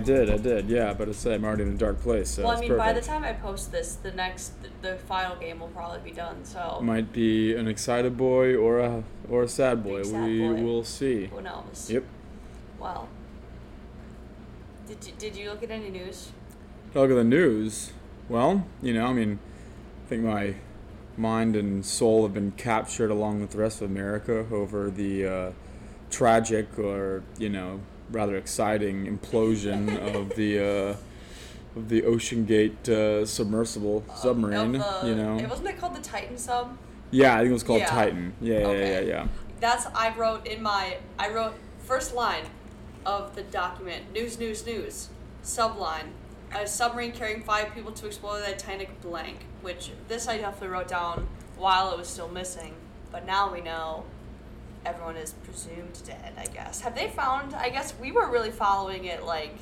I did, I did. Yeah, but I say I'm already in a dark place. So well, I mean, by the time I post this, the next, the final game will probably be done. So might be an excited boy or a or a sad boy. Sad we boy. will see. who knows? Yep. Well, did you, did you look at any news? Look at the news. Well, you know, I mean, I think my mind and soul have been captured along with the rest of America over the uh, tragic or you know rather exciting implosion of the uh, of the OceanGate uh, submersible submarine. The- you know, it wasn't it called the Titan sub? yeah, I think it was called Yeah. Titan. Yeah, yeah, Okay. yeah, yeah. That's I wrote in my I wrote first line of the document news news news subline a submarine carrying five people to explore the Titanic blank which this I definitely wrote down while it was still missing but now we know everyone is presumed dead I guess. Have they found I guess we were really following it like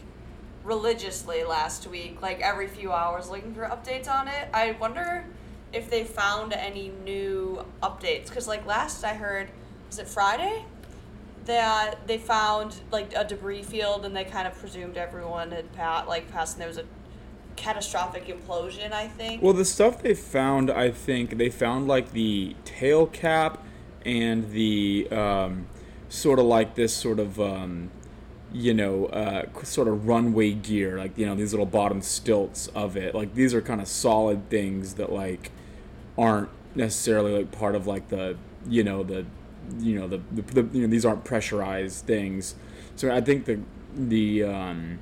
religiously last week like every few hours looking for updates on it. I wonder if they found any new updates because like last I heard was it Friday? That they found like a debris field and they kind of presumed everyone had pa- like passed and there was a catastrophic implosion I think. Well, the stuff they found, I think they found like the tail cap and the um, sort of like this sort of um, you know uh, sort of runway gear, like you know these little bottom stilts of it. Like these are kind of solid things that like aren't necessarily like part of like the you know the you know the, the, the you know these aren't pressurized things. So I think the the um,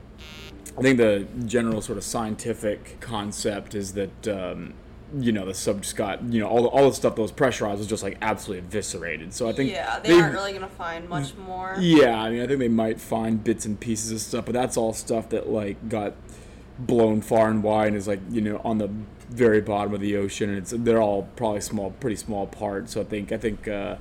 I think the general sort of scientific concept is that um, you know the sub just got you know all the, all the stuff that was pressurized was just like absolutely eviscerated. So I think yeah they, aren't really gonna find much more yeah, I mean I think they might find bits and pieces of stuff, but that's all stuff that like got blown far and wide and is like you know on the very bottom of the ocean, and it's they're all probably small, pretty small parts. So I think I think. Uh,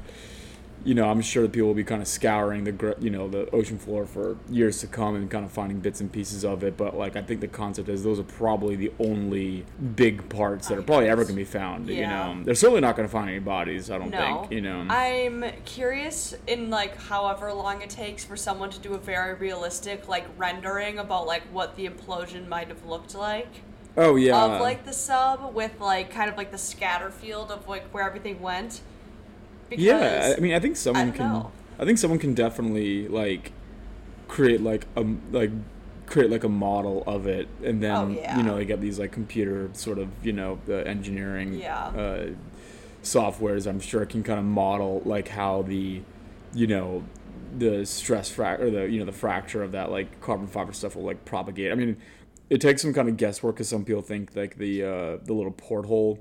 you know, I'm sure that people will be kind of scouring the, you know, the ocean floor for years to come and kind of finding bits and pieces of it. But like, I think the concept is those are probably the only big parts that are probably ever going to be found. You know, they're certainly not going to find any bodies. I don't No. think. You know, I'm curious in like however long it takes for someone to do a very realistic like rendering about like what the implosion might have looked like. oh yeah, of like the sub with like kind of like the scatter field of like where everything went. Because yeah. I mean, I think someone don't can. know. I think someone can definitely like create like a like create like a model of it, and then Oh, yeah. you know they get these like computer sort of you know the engineering Yeah. uh, softwares. I'm sure can kind of model like how the you know the stress frac or the you know the fracture of that like carbon fiber stuff will like propagate. I mean, it takes some kind of guesswork because some people think like the uh, the little porthole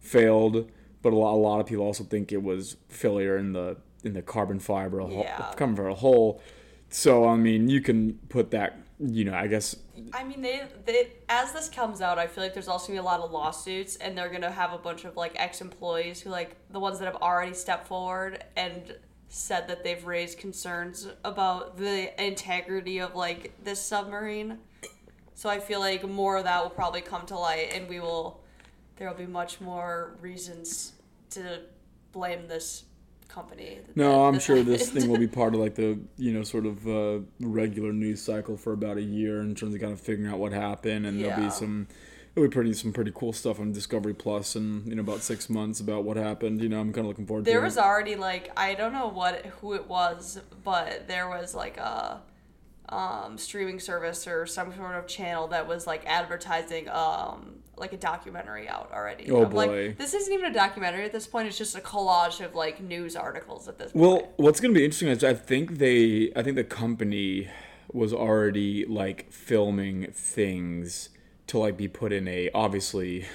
failed, but a lot, a lot of people also think it was failure in the in the carbon fiber hole, Yeah. carbon fiber hole. So I mean, you can put that. You know, I guess I mean, they, they as this comes out, I feel like there's also gonna be a lot of lawsuits, and they're gonna have a bunch of like ex-employees who like the ones that have already stepped forward and said that they've raised concerns about the integrity of like this submarine. So I feel like more of that will probably come to light, and we will there will be much more reasons to blame this company. No, I'm sure this thing will be part of like the you know sort of uh, regular news cycle for about a year in terms of kind of figuring out what happened, and there'll be some there'll be pretty some pretty cool stuff on Discovery Plus in you know about six months about what happened. You know, I'm kind of looking forward There to was already like I don't know what who it was, but there was like a um, streaming service or some sort of channel that was like advertising um, like a documentary out already. Oh, I'm like, boy. this isn't even a documentary at this point. It's just a collage of like news articles at this point. Well, point. what's going to be interesting is I think they, I think the company was already like filming things to like be put in a obviously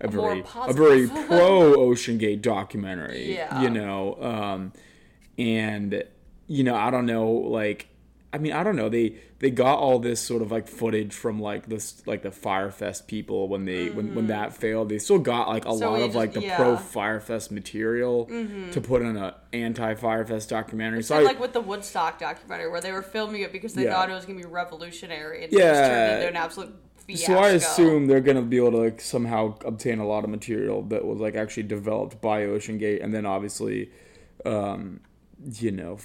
a, more very a very pro OceanGate documentary. Yeah. You know, um, and you know I don't know like. I mean, I don't know. They they got all this sort of like footage from like this like the Fyre Fest people when they when, when that failed. They still got like a Mm-hmm. So lot of like the yeah. pro Fyre Fest material to put in a anti Fyre Fest documentary. So I, like with the Woodstock documentary, where they were filming it because they Yeah. thought it was gonna be revolutionary, and it just Yeah. turned into an absolute fiasco. so I assume they're gonna be able to like somehow obtain a lot of material that was like actually developed by OceanGate, and then obviously, um, you know,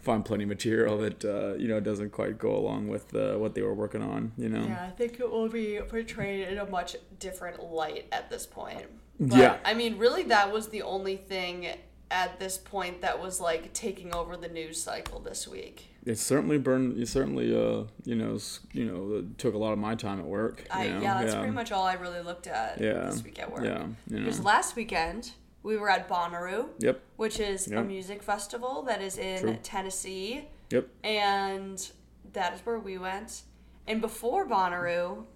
find plenty of material that uh, you know doesn't quite go along with uh, what they were working on. You know. Yeah, I think it will be portrayed in a much different light at this point. But, Yeah. I mean, really, that was the only thing at this point that was like taking over the news cycle this week. It certainly burned. It certainly, uh, you know, you know, took a lot of my time at work. I, know? yeah, that's pretty much all I really looked at Yeah. this week at work. Yeah. You know. Because last weekend we were at Bonnaroo, Yep. which is a music festival that is in True. Tennessee, Yep. and that is where we went. And before Bonnaroo,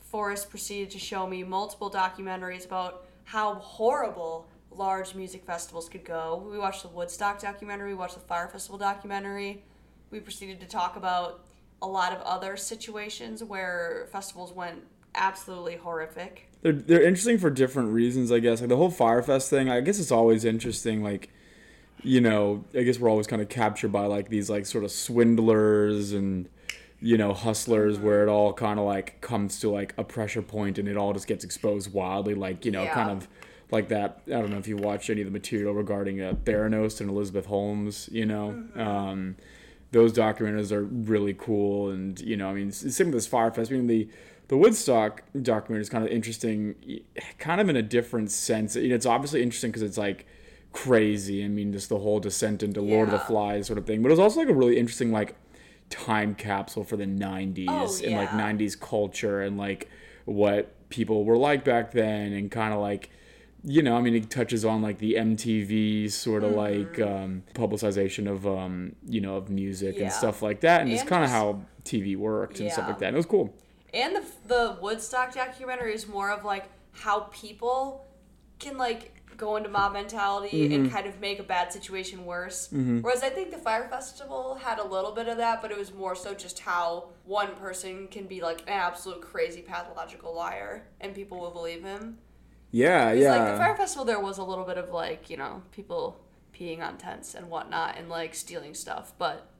Forrest proceeded to show me multiple documentaries about how horrible large music festivals could go. We watched the Woodstock documentary, we watched the Fyre Festival documentary. We proceeded to talk about a lot of other situations where festivals went absolutely horrific. They're they're interesting for different reasons, I guess. Like the whole Fyre Fest thing, I guess it's always interesting. Like, you know, I guess we're always kind of captured by like these like sort of swindlers and you know hustlers, where it all kind of like comes to like a pressure point and it all just gets exposed wildly. Like you know, Yeah. kind of like that. I don't know if you watched any of the material regarding uh, Theranos and Elizabeth Holmes. You know. Mm-hmm. Um, those documentaries are really cool, and you know, I mean, same with this Fyre Fest. I mean, the the Woodstock documentary is kind of interesting, kind of in a different sense. You know, it's obviously interesting because it's like crazy. I mean, just the whole descent into Lord of the Flies sort of thing. But it was also like a really interesting like time capsule for the '90s Oh, and like '90s culture and like what people were like back then, and kind of like you know, I mean, it touches on like the MTV sort of like um, publicization of, um, you know, of music Yeah. and stuff like that, and, it's And kind of how TV works and stuff like that. And it was cool. And the the Woodstock documentary is more of like how people can like go into mob mentality and mm-hmm. kind of make a bad situation worse. Mm-hmm. Whereas I think the Fyre Festival had a little bit of that, but it was more so just how one person can be like an absolute crazy pathological liar and people will believe him. Yeah, yeah. Like the Fyre Festival, there was a little bit of like you know people peeing on tents and whatnot and like stealing stuff, but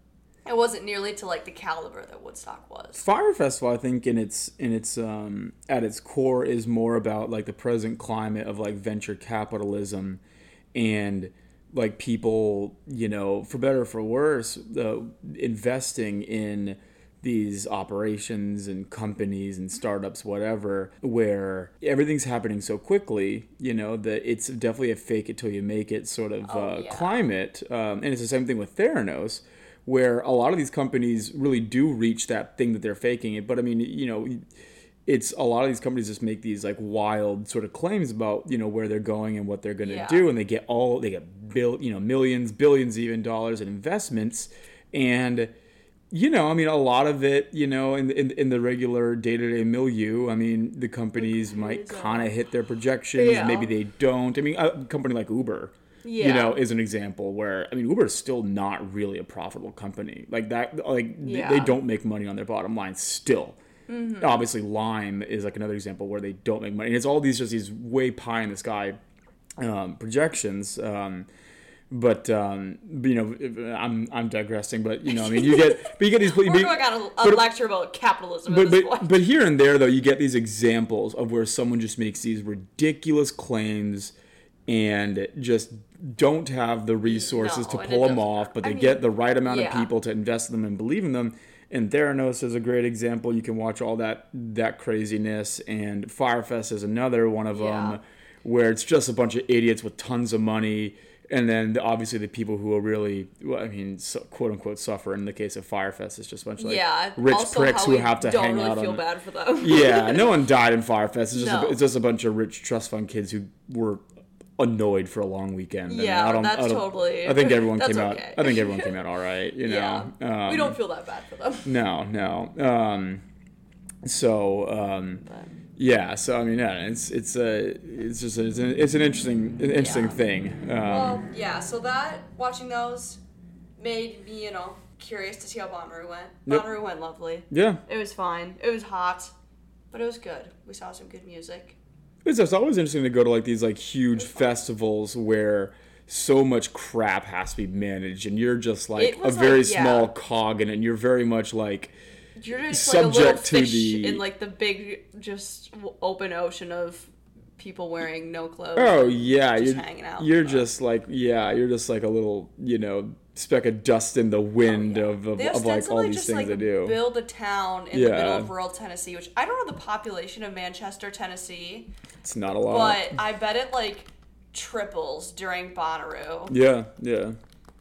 it wasn't nearly to like the caliber that Woodstock was. Fyre Festival, I think, in its in its um, at its core, is more about like the present climate of like venture capitalism, and like people, you know, for better or for worse, uh, investing in these operations and companies and startups, whatever, where everything's happening so quickly, you know, that it's definitely a fake it till you make it sort of Oh, uh, yeah. climate. Um, and it's the same thing with Theranos, where a lot of these companies really do reach that thing that they're faking it. But I mean, you know, it's a lot of these companies just make these like wild sort of claims about you know where they're going and what they're going to Yeah. do, and they get all they get bill you know millions, billions even dollars in investments, and you know, I mean, a lot of it, you know, in in, in the regular day to day milieu, I mean, the companies might kind of hit their projections, Yeah. maybe they don't. I mean, a company like Uber, you know, is an example where I mean, Uber is still not really a profitable company. Like that, like Yeah. they don't make money on their bottom line still. Mm-hmm. Obviously, Lime is like another example where they don't make money. And it's all these just these way pie in the sky um, projections. Um, but um, you know, I'm I'm digressing. But you know, I mean, you get but you get these. We're going on a, a lecture about capitalism but but, but here and there though you get these examples of where someone just makes these ridiculous claims and just don't have the resources No, to pull them off but I they mean, get the right amount of people to invest in them and believe in them and Theranos is a great example. You can watch all that that craziness, and Fyre Fest is another one of Yeah. them, where it's just a bunch of idiots with tons of money, and then obviously the people who are really, well, I mean, so, quote unquote, suffer. In the case of Fyre Fest, it's just a bunch of like yeah, rich pricks who have to don't hang really out feel on. bad for them. Yeah, no one died in Fyre Fest. It's just No. a, it's just a bunch of rich trust fund kids who were annoyed for a long weekend. Yeah, I don't, that's I don't- totally- I think everyone came out. okay. I think everyone came out all right. You know, yeah, um, we don't feel that bad for them. no, no. Um, so um, yeah, so I mean, yeah, it's it's a it's just a, it's, an, it's an interesting an interesting Yeah. thing. Um, well, yeah. So that watching those made me, you know, curious to see how Bonnaroo went. Yep. Bonnaroo went lovely. yeah, It was fine. It was hot, but it was good. We saw some good music. It's just always interesting to go to like these like huge festivals where so much crap has to be managed, and you're just like a very like- yeah. small cog in it. And you're very much like You're just like Subject to fish the- in like the big, just open ocean of people wearing no clothes. Oh yeah, just you're hanging out. you're just like yeah, you're just like a little you know speck of dust in the wind of, of, of like all these things like they do. build a town in the middle of rural Tennessee, which I don't know the population of Manchester, Tennessee, It's not a lot. but I bet it like triples during Bonnaroo. yeah, yeah.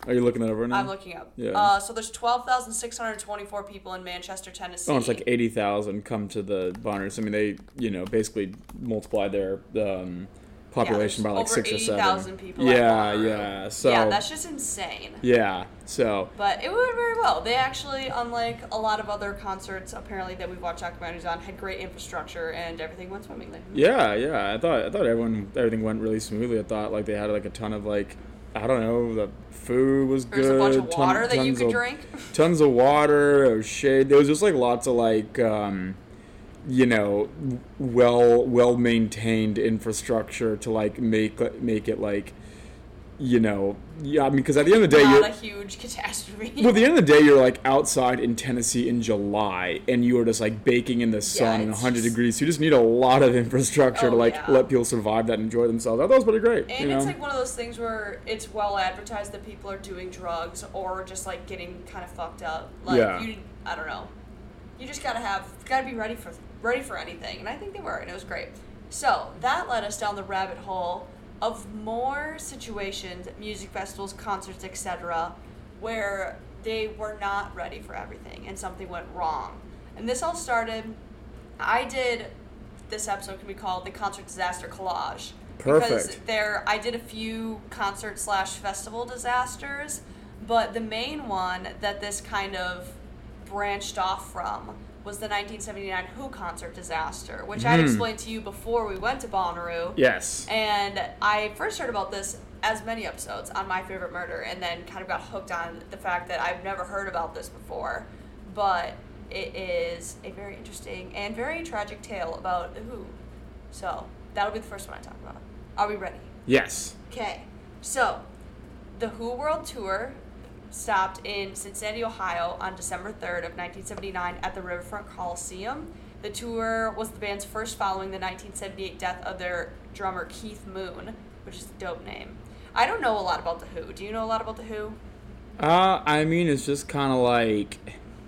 Are you looking that over now? I'm looking up. Yeah. Uh, so there's 12,624 people in Manchester, Tennessee. Oh, it's like eighty thousand come to the Bonners. I mean, they you know basically multiply their um, population there's by like six or seven. people Yeah, yeah. So yeah, that's just insane. yeah. So But it went very well. They actually, unlike a lot of other concerts apparently that we've watched documentaries on, had great infrastructure and everything went swimmingly. yeah, yeah. I thought I thought everyone everything went really smoothly. I thought like they had like a ton of like I don't know the food was There's good. a bunch of ton- water that you tons could of- drink. tons of water, there was shade. There was just like lots of like, um, you know, well well maintained infrastructure to like make make it like, you know, yeah. I mean, because at the end of the day, Not you're a huge catastrophe. well, at the end of the day, you're like outside in Tennessee in July, and you are just like baking in the sun and it's 100 just- degrees. So you just need a lot of infrastructure to Oh, like yeah. let people survive that and enjoy themselves. I thought it was pretty great. And you know? it's like one of those things where it's well advertised that people are doing drugs or just like getting kind of fucked up. Like Yeah. you, I don't know. You just gotta have, gotta be ready for ready for anything, and I think they were, and it was great. So that led us down the rabbit hole of more situations, music festivals, concerts, etc., where they were not ready for everything and something went wrong. And this all started. I did. This episode can be called the concert disaster collage. Because Perfect. there, I did a few concert slash festival disasters, but the main one that this kind of branched off from was the 1979 Who concert disaster, which I Hmm. explained to you before we went to Bonnaroo. yes. And I first heard about this as many episodes on My Favorite Murder, and then kind of got hooked on the fact that I've never heard about this before. But it is a very interesting and very tragic tale about the Who. So that'll be the first one I talk about. Are we ready? Yes. Okay. So the Who World Tour stopped in Cincinnati, Ohio on December 3rd of 1979 at the Riverfront Coliseum. The tour was the band's first following the 1978 death of their drummer Keith Moon, which is a dope name. I don't know a lot about the Who. Do you know a lot about the Who? Uh, I mean, it's just kind of like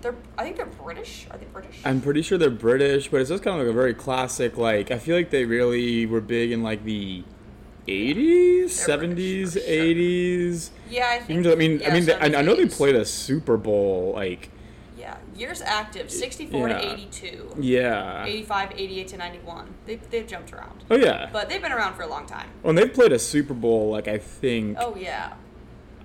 They're I think they're British. Are they British? I'm pretty sure they're British, but it's just kind of like a very classic. Like I feel like they really were big in like the 80s, They're 70s, British for sure. 80s. yeah, I think. I mean, yeah, I mean, I, I know they played a Super Bowl. Like, Yeah, years active 64 Yeah. to 82. yeah. 85, 88 to 91. They, they've jumped around. Oh yeah. But they've been around for a long time. Well, and they've played a Super Bowl. Like I think Oh, yeah.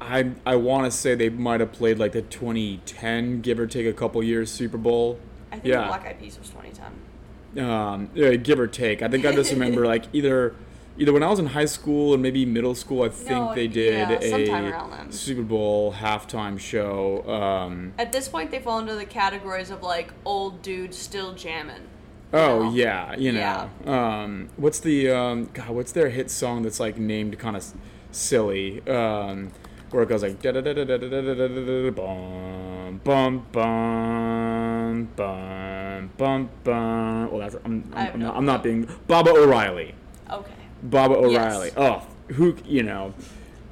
I I want to say they might have played like the 2010, give or take a couple years Super Bowl. I think Yeah. the Black Eyed Peas was 2010. um, yeah, give or take. I think I just remember like either either when I was in high school and maybe middle school, I think No, they did yeah, a. Super Bowl halftime show. Um, At this point, they fall into the categories of like old dudes still jamming. oh know? yeah, you know. Um, what's the um, God? What's their hit song that's like named kind of silly? Um, where it goes like da da da da da da da da da da bum bum bum bum bum bum. Well, that's I'm I have I'm, no not, I'm not being Baba O'Riley. Okay. Baba Yes. O'Riley. Oh, who you know?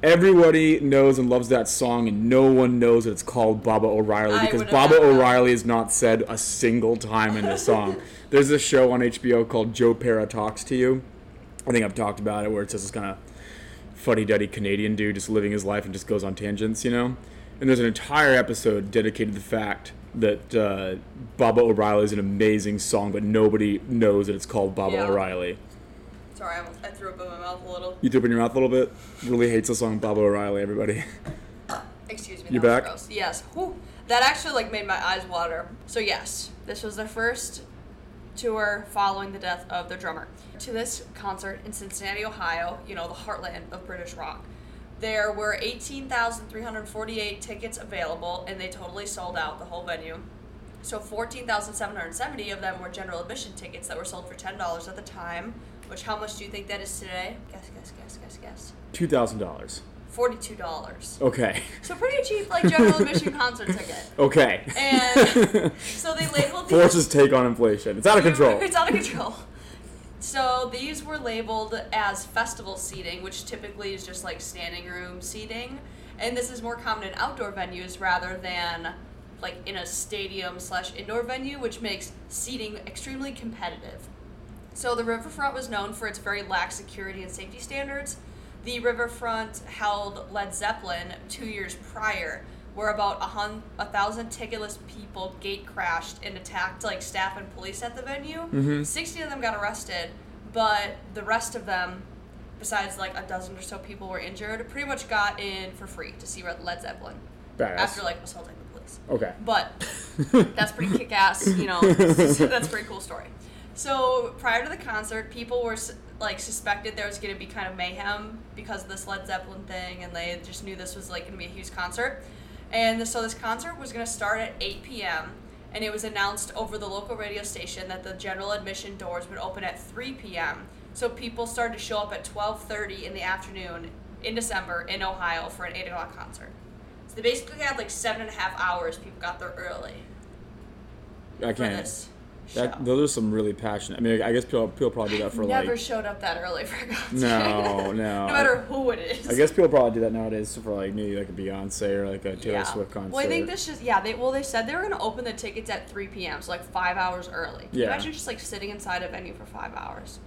Everybody knows and loves that song, and no one knows that it's called Baba O'Riley because Baba. O'Riley is not said a single time in the song. There's this show on HBO called Joe Pera Talks to You. I think I've talked about it, where it's just this kind of fuddy-duddy Canadian dude just living his life and just goes on tangents, you know. And there's an entire episode dedicated to the fact that uh, Baba O'Riley is an amazing song, but nobody knows that it's called Baba Yeah. O'Riley. Sorry, I, almost- I threw up in my mouth a little. You threw up in your mouth a little bit. Really hates the song Baba O'Riley. Everybody. Uh, excuse me. You back? Gross. Yes. Whew. That actually like made my eyes water. So yes, this was their first tour following the death of their drummer. To this concert in Cincinnati, Ohio, you know the heartland of British rock. There were 18,348 tickets available, and they totally sold out the whole venue. So 14,770 of them were general admission tickets that were sold for $10 at the time. Which, how much do you think that is today? Guess, guess, guess, guess, guess. Two thousand dollars. $42. Okay. So pretty cheap, like general admission concert ticket. Okay. And so they labeled these. Forrest's take on inflation. It's out of control. It's out of control. So these were labeled as festival seating, which typically is just like standing room seating, and this is more common in outdoor venues rather than like in a stadium slash indoor venue, which makes seating extremely competitive. So the riverfront was known for its very lax security and safety standards. The riverfront held Led Zeppelin two years prior, where about a, hun- a thousand ticketless people gate crashed and attacked like staff and police at the venue. Mm-hmm. 60 of them got arrested, but the rest of them, besides like a dozen or so people were injured, pretty much got in for free to see Led Zeppelin Badass. after like assaulting the police. okay. But that's pretty kick ass, you know. that's a pretty cool story. So prior to the concert, people were like suspected there was going to be kind of mayhem because of this Led Zeppelin thing, and they just knew this was like going to be a huge concert. And so this concert was going to start at 8 p.m. And it was announced over the local radio station that the general admission doors would open at 3 p.m. So people started to show up at 12:30 in the afternoon in December in Ohio for an 8 o'clock concert. So they basically had like seven and a half hours. People got there early I can't. That those are some really passionate. I mean, I guess people people probably do that for Never like. Never showed up that early for a concert. No, no. no matter who it is. I guess people probably do that nowadays for like maybe like a Beyonce or like a Taylor yeah. Swift concert. Well, I think this just yeah. They well they said they were gonna open the tickets at 3 p.m. So like five hours early. Yeah. Imagine just like sitting inside a venue for five hours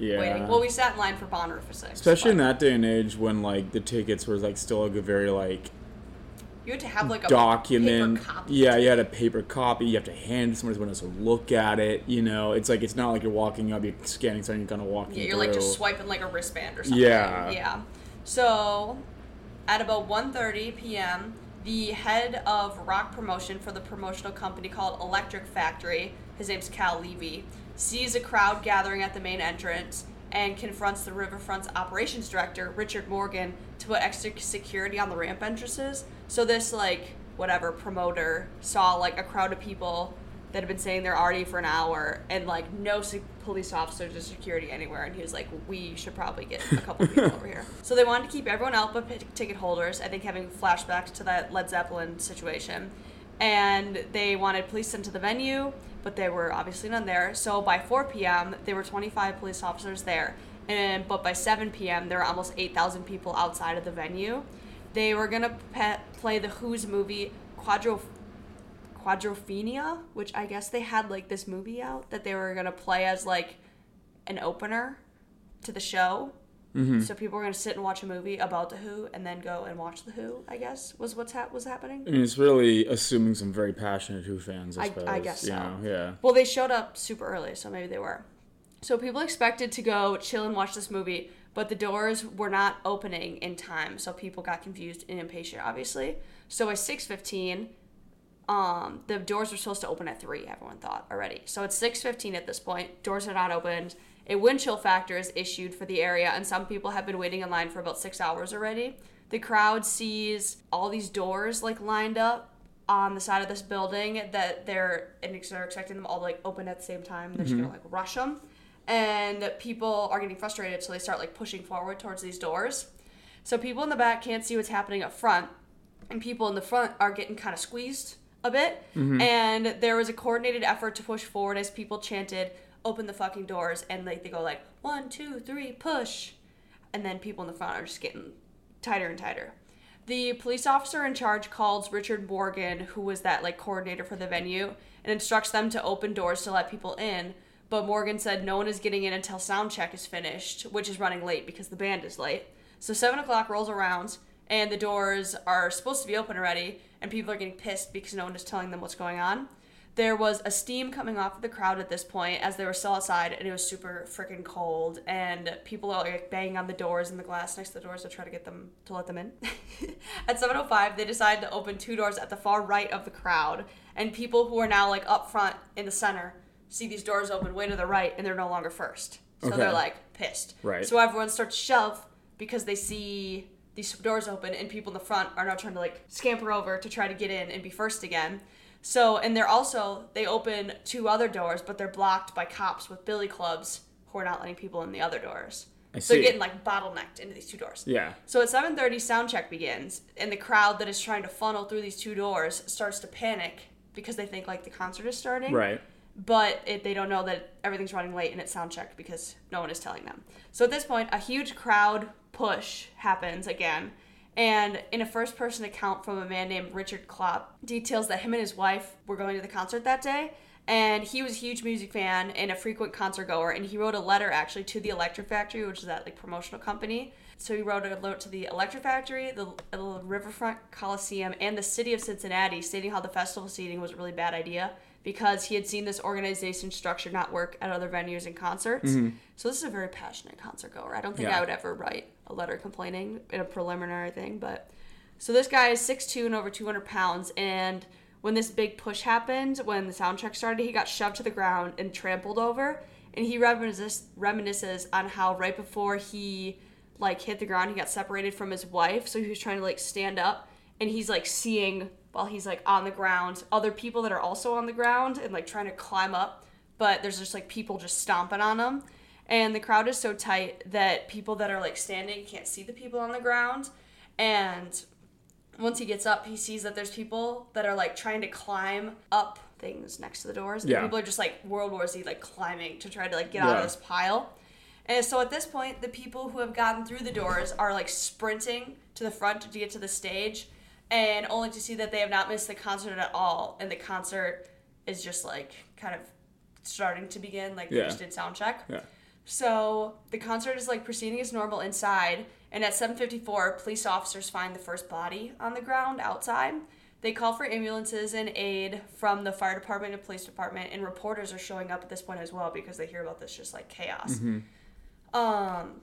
yeah. waiting. Well, we sat in line for Bonnaroo for six. Especially in that day and age when like the tickets were like still like a very like You had to have like a document. Yeah, you had a paper copy. You have to hand it to somebody who wants to look at it. You know, it's like it's not like you're walking up, you're scanning something, you're kind of walking Yeah, you're through. like just swiping like a wristband or something. Yeah. Yeah. So, at about 1:30 p.m., the head of rock promotion for the promotional company called Electric Factory, his name's Cal Levy, sees a crowd gathering at the main entrance and confronts the Riverfront's operations director, Richard Morgan, to put extra security on the ramp entrances. So this like whatever promoter saw like a crowd of people that had been sitting there already for an hour and like no se- police officers or security anywhere and he was like we should probably get a couple people over here. So they wanted to keep everyone out but p- ticket holders i think having flashbacks to that led zeppelin situation. And they wanted police into the venue but there were obviously none there. So by 4 p.m there were 25 police officers there. And but by 7 p.m there were almost 8000 people outside of the venue they were gonna pe- play the who's movie quadro Quadrophenia, which I guess they had like this movie out that they were gonna play as like an opener to the show. Mm-hmm. So people were gonna sit and watch a movie about the Who and then go and watch the Who. I guess was what's hap- was happening. I mean, it's really assuming some very passionate Who fans. I, I- suppose. I guess you so. know, yeah. Well, they showed up super early, so maybe they were. So people expected to go chill and watch this movie, but the doors were not opening in time, so people got confused and impatient, obviously. So six fifteen, um, the doors were supposed to open at three. Everyone thought already. So it's six fifteen at this point. Doors are not opened. A wind chill factor is issued for the area, and some people have been waiting in line for about six hours already. The crowd sees all these doors like lined up on the side of this building that they're and they're expecting them all to like open at the same time. They're just gonna like rush them, and people are getting frustrated, so they start like pushing forward towards these doors. So people in the back can't see what's happening up front, and people in the front are getting kind of squeezed a bit. Mm-hmm. And there was a coordinated effort to push forward as people chanted, "Open the fucking doors!" and like they go like one, two, three, push, and then people in the front are just getting tighter and tighter. The police officer in charge calls Richard Morgan, who was that like coordinator for the venue, and instructs them to open doors to let people in. But Morgan said no one is getting in until sound check is finished, which is running late because the band is late. So seven o'clock rolls around, and the doors are supposed to be open already, and people are getting pissed because no one is telling them what's going on. There was a steam coming off of the crowd at this point as they were still outside, and it was super freaking cold. And people are like banging on the doors and the glass next to the doors to try to get them to let them in. at 7:05, they decided to open two doors at the far right of the crowd, and people who are now like up front in the center see these doors open way to the right, and they're no longer first. So Okay. they're like pissed. Right. So everyone starts to shove because they see these doors open and people in the front are now trying to like scamper over to try to get in and be first again. So and they're also they open two other doors, but they're blocked by cops with billy clubs who are not letting people in the other doors. I so see. getting like bottlenecked into these two doors. Yeah. So at 7:30 sound check begins and the crowd that is trying to funnel through these two doors starts to panic because they think like the concert is starting. Right. But it, they don't know that everything's running late and it's sound checked because no one is telling them. So at this point, a huge crowd push happens again. And in a first person account from a man named Richard Klopp, details that him and his wife were going to the concert that day. And he was a huge music fan and a frequent concert goer. And he wrote a letter actually to the Electric Factory, which is that like promotional company. So he wrote a note to the Electric Factory, the, the Riverfront Coliseum, and the city of Cincinnati, stating how the festival seating was a really bad idea because he had seen this organization structure not work at other venues and concerts. Mm-hmm. So this is a very passionate concert goer. I don't think Yeah. I would ever write a letter complaining in a preliminary thing, but so this guy is 6'2 and over 200 pounds, and when this big push happened, when the sound check started, he got shoved to the ground and trampled over. And he reminisces, reminisces on how right before he like hit the ground, he got separated from his wife, so he was trying to like stand up, and he's like seeing while he's like on the ground other people that are also on the ground and like trying to climb up, but there's just like people just stomping on him. And the crowd is so tight that people that are like standing can't see the people on the ground. And once he gets up, he sees that there's people that are like trying to climb up things next to the doors. And Yeah. people are just like World War Z, like climbing to try to like get out of this pile. And so at this point, the people who have gotten through the doors are like sprinting to the front to get to the stage, and only to see that they have not missed the concert at all. And the concert is just like kind of starting to begin, like they just did sound check. Yeah. So the concert is like proceeding as normal inside, and at 7:54, police officers find the first body on the ground outside. They call for ambulances and aid from the fire department and police department, and reporters are showing up at this point as well because they hear about this just like chaos. Hmm. Um,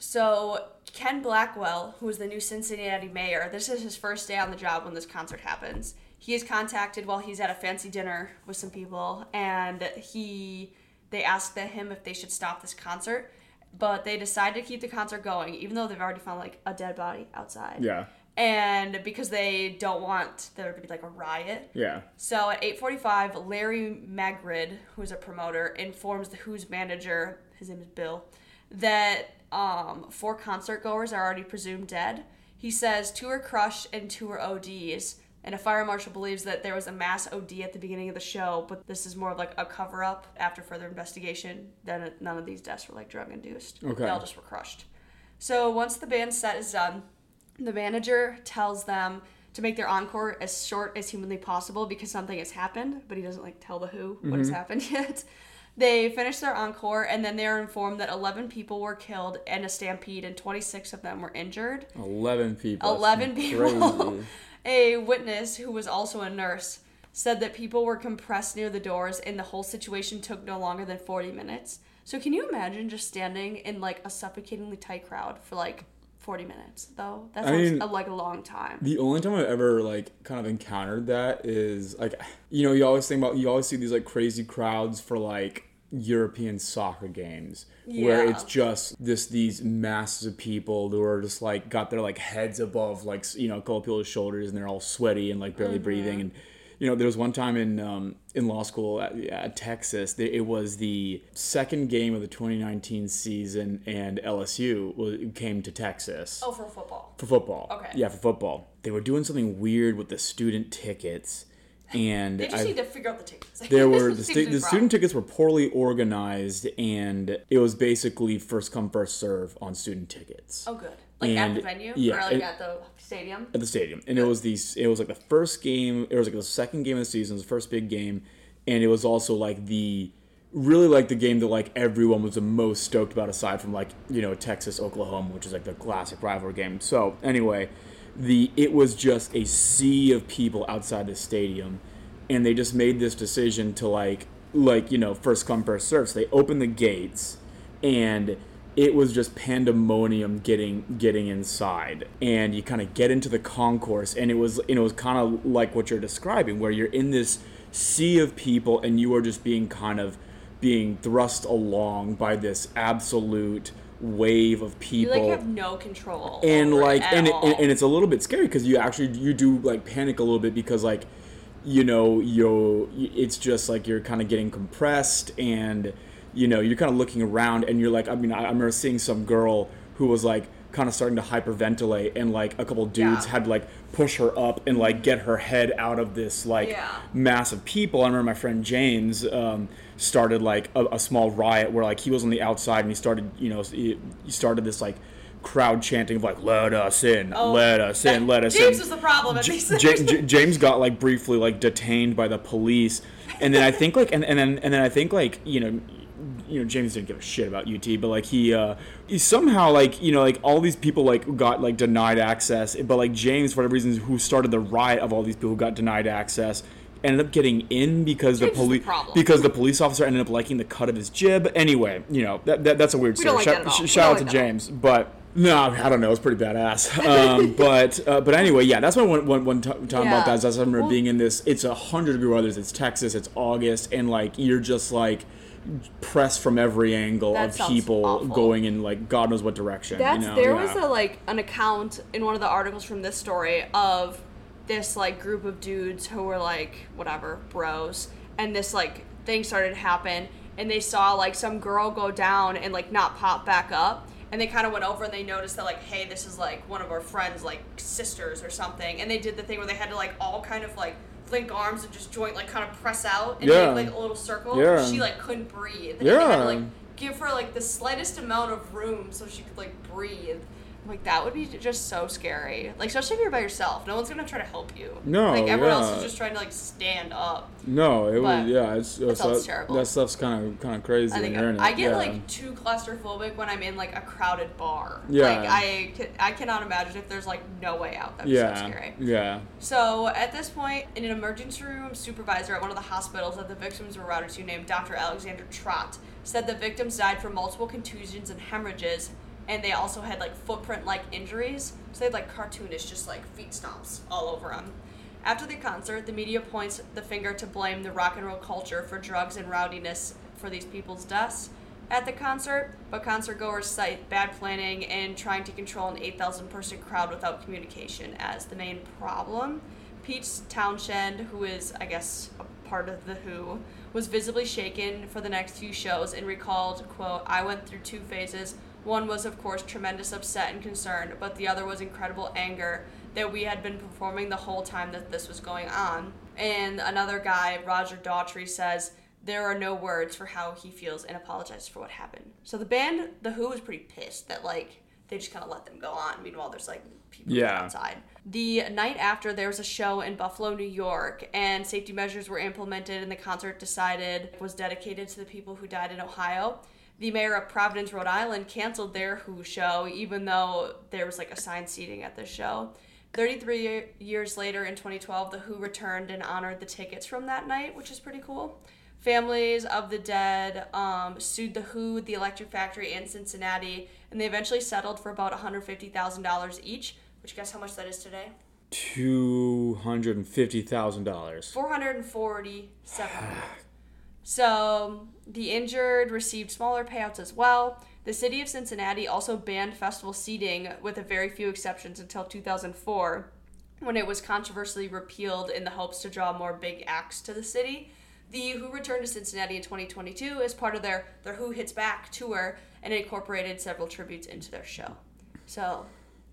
so Ken Blackwell, who is the new Cincinnati mayor, this is his first day on the job when this concert happens. He is contacted while he's at a fancy dinner with some people, and he they asked him if they should stop this concert, but they decide to keep the concert going, even though they've already found like a dead body outside. Yeah. And because they don't want there to be like a riot, Yeah. so at 8:45, Larry Magid, who's a promoter, informs the Who's manager, his name is Bill, that um, four concert goers are already presumed dead. He says two are crushed and two are ODs, and a fire marshal believes that there was a mass OD at the beginning of the show, but this is more of like a cover up after further investigation. Then none of these deaths were like drug induced. Okay. They all just were crushed. So once the band set is done, the manager tells them to make their encore as short as humanly possible because something has happened, but he doesn't like tell the who what has happened yet. They finish their encore and then they are informed that 11 people were killed in a stampede and 26 of them were injured. Eleven people. That's 11 people. crazy. a witness who was also a nurse said that people were compressed near the doors and the whole situation took no longer than 40 minutes. So can you imagine just standing in like a suffocatingly tight crowd for like 40 minutes though? That I sounds mean- a, like a long time. The only time I've ever like kind of encountered that is like you know you always think about you always see these like crazy crowds for like European soccer games where it's just this these masses of people who are just like got their like heads above like you know a couple people's shoulders and they're all sweaty and like barely Mm-hmm. breathing and you know there was one time in um, in law school at, at Texas it was the second game of the 2019 season and LSU was, came to Texas oh, for football. for football. Okay. Yeah, for football. They were doing something weird with the student tickets, and They just I- need to figure out the tickets. there were the, Seems stu- to be the the student tickets were poorly organized, and it was basically first come first serve on student tickets Oh, good. Like at the venue yeah, or like and- at the stadium. at the stadium, and it was the It was like the first game. It was like the second game of the season. It was the first big game, and it was also like the really like the game that like everyone was the most stoked about aside from like you know Texas Oklahoma, which is like the classic rivalry game. So anyway, the it was just a sea of people outside the stadium, and they just made this decision to like like you know first come first serve. So they opened the gates, and it was just pandemonium getting getting inside and you kind of get into the concourse and it was and it was kind of like what you're describing where you're in this sea of people and you are just being kind of being thrust along by this absolute wave of You people like have no control. and like and, it, and and it's a little bit scary because you actually you do like panic a little bit because like you know you it's just like you're kind of getting compressed and you know you're kind of looking around and you're like i mean i, I remember seeing some girl who was like kind of starting to hyperventilate, and like a couple dudes Yeah. had to like push her up and like get her head out of this like Yeah. mass of people. I remember my friend James um, started like a, a small riot where like he was on the outside and he started, you know, he, he started this like crowd chanting of like "Let us in, Oh, let us in, let us James in." James was the problem J- J- J- James got like briefly like detained by the police, and then I think like and, and then and then I think like you know. You know, James didn't give a shit about UT, but like he, uh, he somehow like you know like all these people like got like denied access, but like James for whatever reasons who started the riot of all these people who got denied access ended up getting in because James the police because the police officer ended up liking the cut of his jib. Anyway, you know that, that that's a weird We story. like Shout- that at all. sh- shout out like to at all. James, but no, I don't know. It's pretty badass. Um, but uh, but anyway, yeah, that's one one one, one t- time Yeah. about that. is I remember Well- being in this. It's a hundred degree weather. It's Texas. It's August, and like you're just like pressed from every angle That of people awful. going in like God knows what direction. That's you know? there Yeah. was a like an account in one of the articles from this story of this like group of dudes who were like whatever bros, and this like thing started to happen, and they saw like some girl go down and like not pop back up. And they kind of went over and they noticed that like, hey, this is like one of our friends, like sisters or something. And they did the thing where they had to like all kind of like link arms and just joint like kind of press out and Yeah. make like a little circle. Yeah. She like couldn't breathe. And they had to Yeah. like give her like the slightest amount of room so she could like breathe. Like that would be just so scary. Like especially if you're by yourself, no one's gonna try to help you. No, like everyone else is just trying to like stand up. no, it but was yeah. It's, that it's sounds that, terrible. that stuff's kind of kind of crazy. I think in. I get yeah. like too claustrophobic when I'm in like a crowded bar. Yeah. Like I I cannot imagine if there's like no way out. That'd be yeah so scary. yeah So at this point, in an emergency room supervisor at one of the hospitals that the victims were routed to, named Dr. Alexander Trott, said the victims died from multiple contusions and hemorrhages, and they also had like footprint-like injuries. So they had like cartoonish, just like feet stomps all over them. After the concert, the media points the finger to blame the rock and roll culture for drugs and rowdiness for these people's deaths at the concert, but concert goers cite bad planning and trying to control an 8,000 person crowd without communication as the main problem. Pete Townshend, who is, I guess, a part of The Who, was visibly shaken for the next few shows and recalled, quote, I went through two phases. One was, of course, tremendous upset and concern, but the other was incredible anger that we had been performing the whole time that this was going on. And another guy, Roger Daltrey, says, there are no words for how he feels and apologizes for what happened. So the band, The Who, was pretty pissed that, like, they just kind of let them go on. Meanwhile, there's, like, people Yeah. outside. The night after, there was a show in Buffalo, New York, and safety measures were implemented, and the concert decided was dedicated to the people who died in Ohio. The mayor of Providence, Rhode Island, canceled their Who show, even though there was like assigned seating at the show. 33 years later, in 2012, The Who returned and honored the tickets from that night, which is pretty cool. Families of the dead um, sued The Who, the Electric Factory, and Cincinnati, and they eventually settled for about $150,000 each, which guess how much that is today? two hundred and fifty thousand dollars. 447 So the injured received smaller payouts as well. The city of Cincinnati also banned festival seating with a very few exceptions until 2004 when it was controversially repealed in the hopes to draw more big acts to the city. The Who returned to Cincinnati in 2022 as part of their, their Who Hits Back tour and incorporated several tributes into their show. So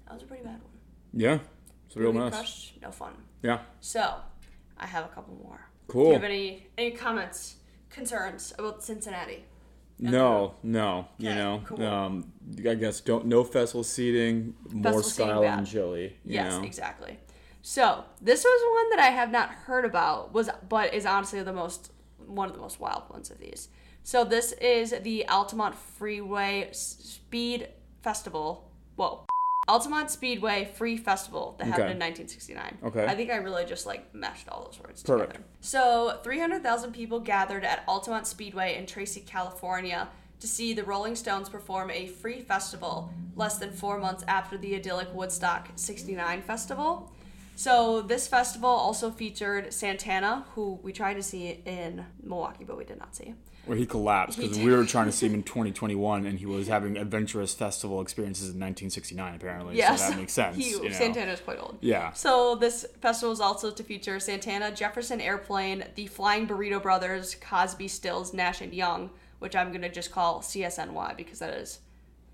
that was a pretty bad one. Yeah, it's a real mess. Crush, no fun. Yeah, So, I have a couple more. Cool. Do you have any any comments, concerns about Cincinnati? no, no, you Okay, know, cool. um, I guess don't no festival seating, more Festival seating style bad. and chili. You yes, know? exactly. So this was one that I have not heard about, was but is honestly the most one of the most wild ones of these. So this is the Altamont Freeway Speed Festival. Whoa. Altamont Speedway Free Festival that happened Okay. in 1969. Okay. I think I really just like meshed all those words Perfect. together. So 300,000 people gathered at Altamont Speedway in Tracy, California to see the Rolling Stones perform a free festival less than four months after the idyllic Woodstock 69 festival. So this festival also featured Santana, who we tried to see in Milwaukee, but we did not see. Where he collapsed because we were trying to see him in 2021, and he was having adventurous festival experiences in 1969. Apparently, Yes, so that makes sense. He, you know? Santana is quite old. Yeah. So this festival is also to feature Santana, Jefferson Airplane, the Flying Burrito Brothers, Crosby, Stills, Nash and Young, which I'm gonna just call CSNY because that is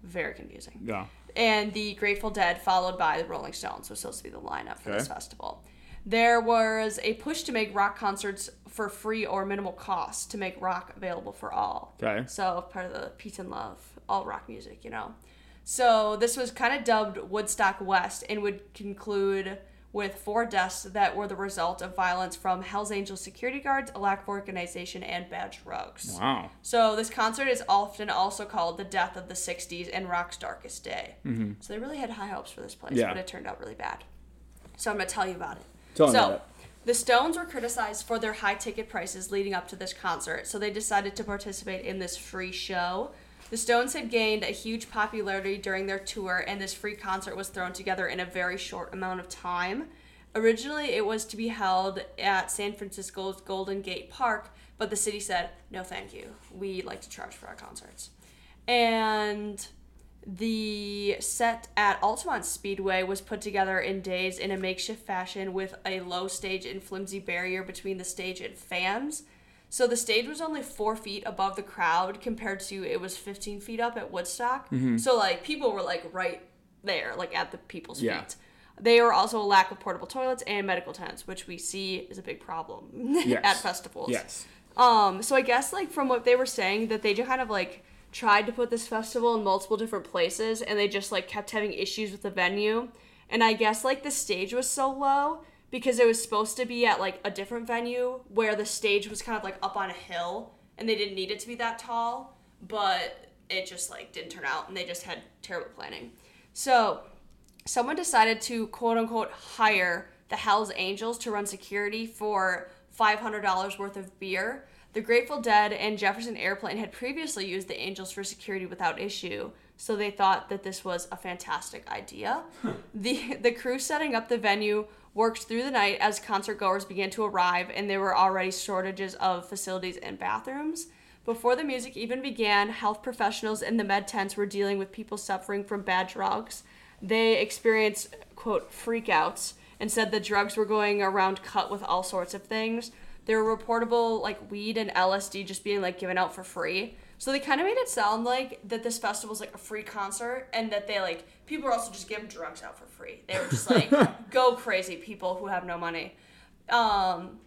Very confusing. Yeah. And the Grateful Dead, followed by the Rolling Stones, was supposed to be the lineup for this festival. There was a push to make rock concerts for free or minimal cost to make rock available for all. Okay. So part of the peace and love, all rock music, you know. So this was kind of dubbed Woodstock West and would conclude with four deaths that were the result of violence from Hell's Angels security guards, a lack of organization, and bad drugs. Wow. So this concert is often also called the death of the 60s and rock's darkest day. Mm-hmm. So they really had high hopes for this place, Yeah. but it turned out really bad. So I'm going to tell you about it. Tell so, the Stones were criticized for their high ticket prices leading up to this concert, so they decided to participate in this free show. The Stones had gained a huge popularity during their tour, and this free concert was thrown together in a very short amount of time. Originally, it was to be held at San Francisco's Golden Gate Park, but the city said, no, thank you. We like to charge for our concerts. And the set at Altamont Speedway was put together in days in a makeshift fashion with a low stage and flimsy barrier between the stage and fans. So the stage was only four feet above the crowd compared to it was 15 feet up at Woodstock. So like people were like right there, like at the people's Yeah. feet. They were also a lack of portable toilets and medical tents, which we see is a big problem Yes. at festivals. Yes. Um, so I guess like from what they were saying that they just kind of like tried to put this festival in multiple different places and they just like kept having issues with the venue. And I guess like the stage was so low because it was supposed to be at like a different venue where the stage was kind of like up on a hill and they didn't need it to be that tall, but it just like didn't turn out and they just had terrible planning. So someone decided to quote unquote hire the Hells Angels to run security for $500 worth of beer. The Grateful Dead and Jefferson Airplane had previously used the Angels for security without issue, so they thought that this was a fantastic idea. the The crew setting up the venue worked through the night as concert goers began to arrive, and there were already shortages of facilities and bathrooms. Before the music even began, health professionals in the med tents were dealing with people suffering from bad drugs. They experienced, quote, freakouts and said the drugs were going around cut with all sorts of things. There were reportable, like, weed and LSD just being, like, given out for free. So they kind of made it sound like that this festival's, like, a free concert and that they, like, people were also just giving drugs out for free. They were just like, go crazy, people who have no money. Um,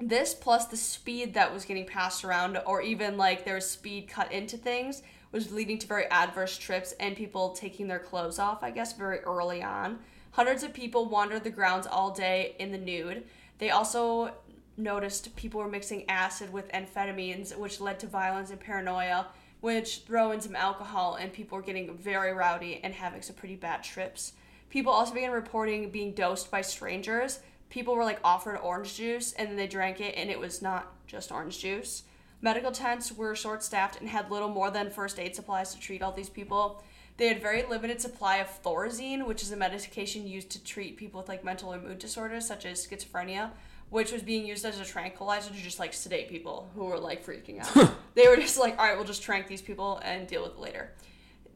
this plus the speed that was getting passed around or even like there was speed cut into things was leading to very adverse trips and people taking their clothes off i guess very early on hundreds of people wandered the grounds all day in the nude they also noticed people were mixing acid with amphetamines which led to violence and paranoia which throw in some alcohol and people were getting very rowdy and having some pretty bad trips people also began reporting being dosed by strangers people were like offered orange juice and then they drank it and it was not just orange juice. Medical tents were short staffed and had little more than first aid supplies to treat all these people. They had very limited supply of Thorazine, which is a medication used to treat people with like mental or mood disorders such as schizophrenia, which was being used as a tranquilizer to just like sedate people who were like freaking out. they were just like, all right, we'll just trank these people and deal with it later.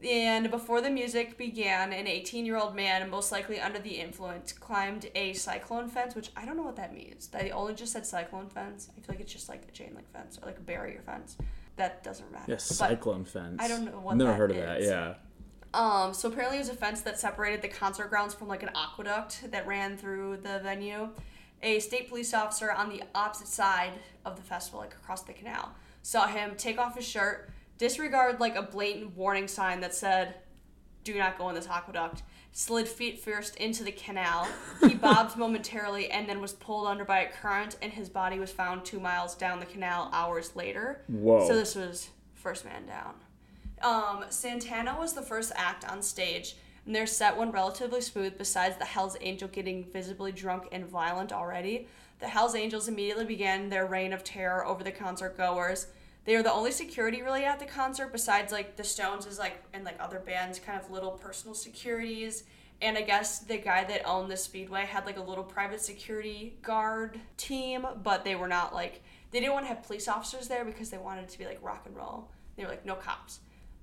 And before the music began, an 18 year old man, most likely under the influence, climbed a cyclone fence, which I don't know what that means. They only just said cyclone fence. I feel like it's just like a chain link fence or like a barrier fence. That doesn't matter. Yes, But, cyclone fence. I don't know what Never that heard of that. Yeah. um, so apparently it was a fence that separated the concert grounds from like an aqueduct that ran through the venue. A state police officer on the opposite side of the festival, like across the canal, saw him take off his shirt, disregard like a blatant warning sign that said, "Do not go in this aqueduct." Slid feet first into the canal. He bobbed momentarily and then was pulled under by a current, and his body was found two miles down the canal hours later. Whoa. So this was first man down. Um, Santana was the first act on stage, and their set went relatively smooth. Besides the Hell's Angel getting visibly drunk and violent already, the Hell's Angels immediately began their reign of terror over the concert goers. They were the only security really at the concert, besides like the Stones is like and like other bands, kind of little personal securities. And I guess the guy that owned the speedway had like a little private security guard team, but they were not like they didn't want to have police officers there because they wanted it to be like rock and roll. They were like no cops.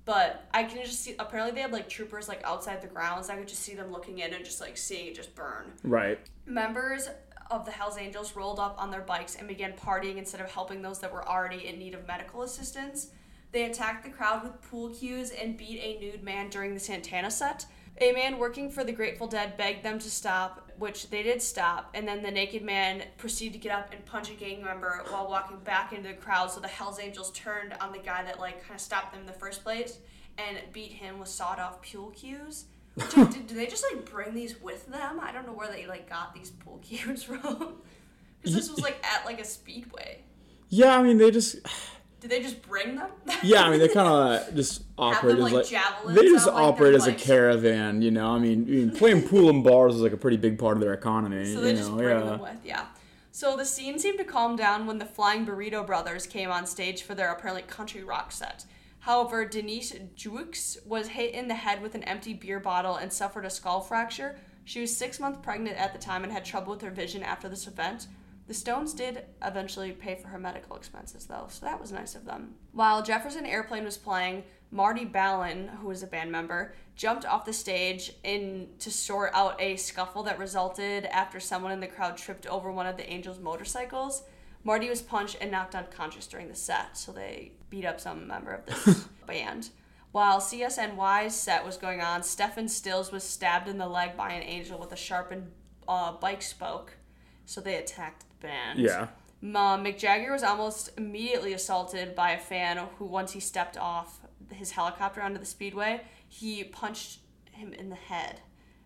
But I can just see apparently they had like troopers like outside the grounds. I could just see them looking in and just like seeing it just burn. Right. Members of the Hells Angels rolled up on their bikes and began partying instead of helping those that were already in need of medical assistance. They attacked the crowd with pool cues and beat a nude man during the Santana set. A man working for the Grateful Dead begged them to stop, which they did stop, and then the naked man proceeded to get up and punch a gang member while walking back into the crowd. So the Hells Angels turned on the guy that like kind of stopped them in the first place and beat him with sawed-off pool cues. Which, do, do they just like bring these with them? I don't know where they like got these pool cues from. Because this was like at like a speedway. Yeah, I mean they just. Did they just bring them? Yeah, I mean they kind of just operate them, as like, like they just operate as a caravan. You know, I mean, I mean, playing pool and bars is like a pretty big part of their economy. So you they know, just bring yeah. them with, yeah. So the scene seemed to calm down when the Flying Burrito Brothers came on stage for their apparently country rock set. However, Denise Jewkes was hit in the head with an empty beer bottle and suffered a skull fracture. She was six months pregnant at the time and had trouble with her vision after this event. The Stones did eventually pay for her medical expenses, though, so that was nice of them. While Jefferson Airplane was playing, Marty Balin, who was a band member, jumped off the stage in to sort out a scuffle that resulted after someone in the crowd tripped over one of the Angels' motorcycles. Marty was punched and knocked unconscious during the set, so they beat up some member of this band. While CSNY's set was going on, Stephen Stills was stabbed in the leg by an angel with a sharpened uh, bike spoke, so they attacked the band. Yeah. Ma Mick Jagger was almost immediately assaulted by a fan who, once he stepped off his helicopter onto the speedway, he punched him in the head.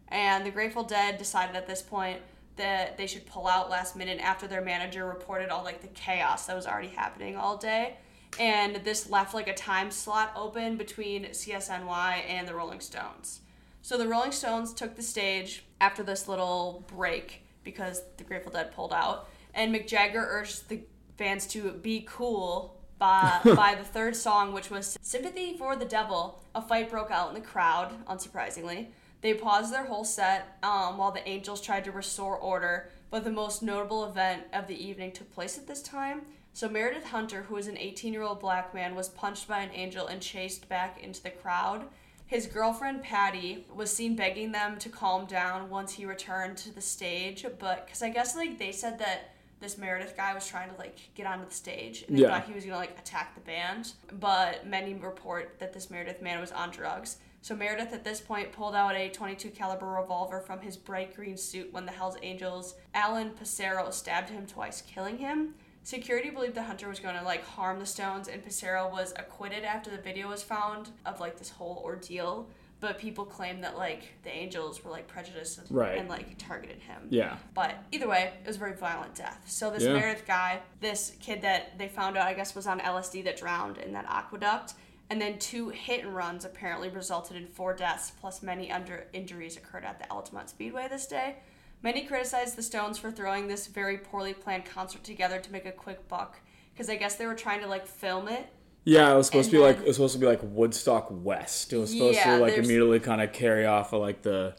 And the Grateful Dead decided at this point that they should pull out last minute after their manager reported all like the chaos that was already happening all day. And this left like a time slot open between CSNY and the Rolling Stones. So the Rolling Stones took the stage after this little break because the Grateful Dead pulled out, and Mick Jagger urged the fans to be cool by, by the third song, which was Sympathy for the Devil. A fight broke out in the crowd, unsurprisingly. They paused their whole set um, while the Angels tried to restore order, but the most notable event of the evening took place at this time. So Meredith Hunter, who was an 18-year-old black man, was punched by an angel and chased back into the crowd. His girlfriend Patty was seen begging them to calm down once he returned to the stage, but because I guess like they said that this Meredith guy was trying to like get onto the stage and they Yeah. thought he was gonna like attack the band, but many report that this Meredith man was on drugs. So Meredith at this point pulled out a 22 caliber revolver from his bright green suit when the Hell's Angels Alan Passaro stabbed him twice, killing him. Security believed the hunter was going to like harm the Stones, and Passaro was acquitted after the video was found of like this whole ordeal. But people claim that like the Angels were like prejudiced and, Right. and like targeted him. Yeah. But either way, it was a very violent death. So this Yeah. Meredith guy, this kid that they found out, I guess, was on LSD that drowned in that aqueduct, and then two hit and runs apparently resulted in four deaths, plus many under injuries occurred at the Altamont Speedway this day. Many criticized the Stones for throwing this very poorly planned concert together to make a quick buck, because I guess they were trying to like film it. Yeah, it was supposed to be like it was supposed to be like Woodstock West. It was supposed Yeah, to like immediately kind of carry off of like the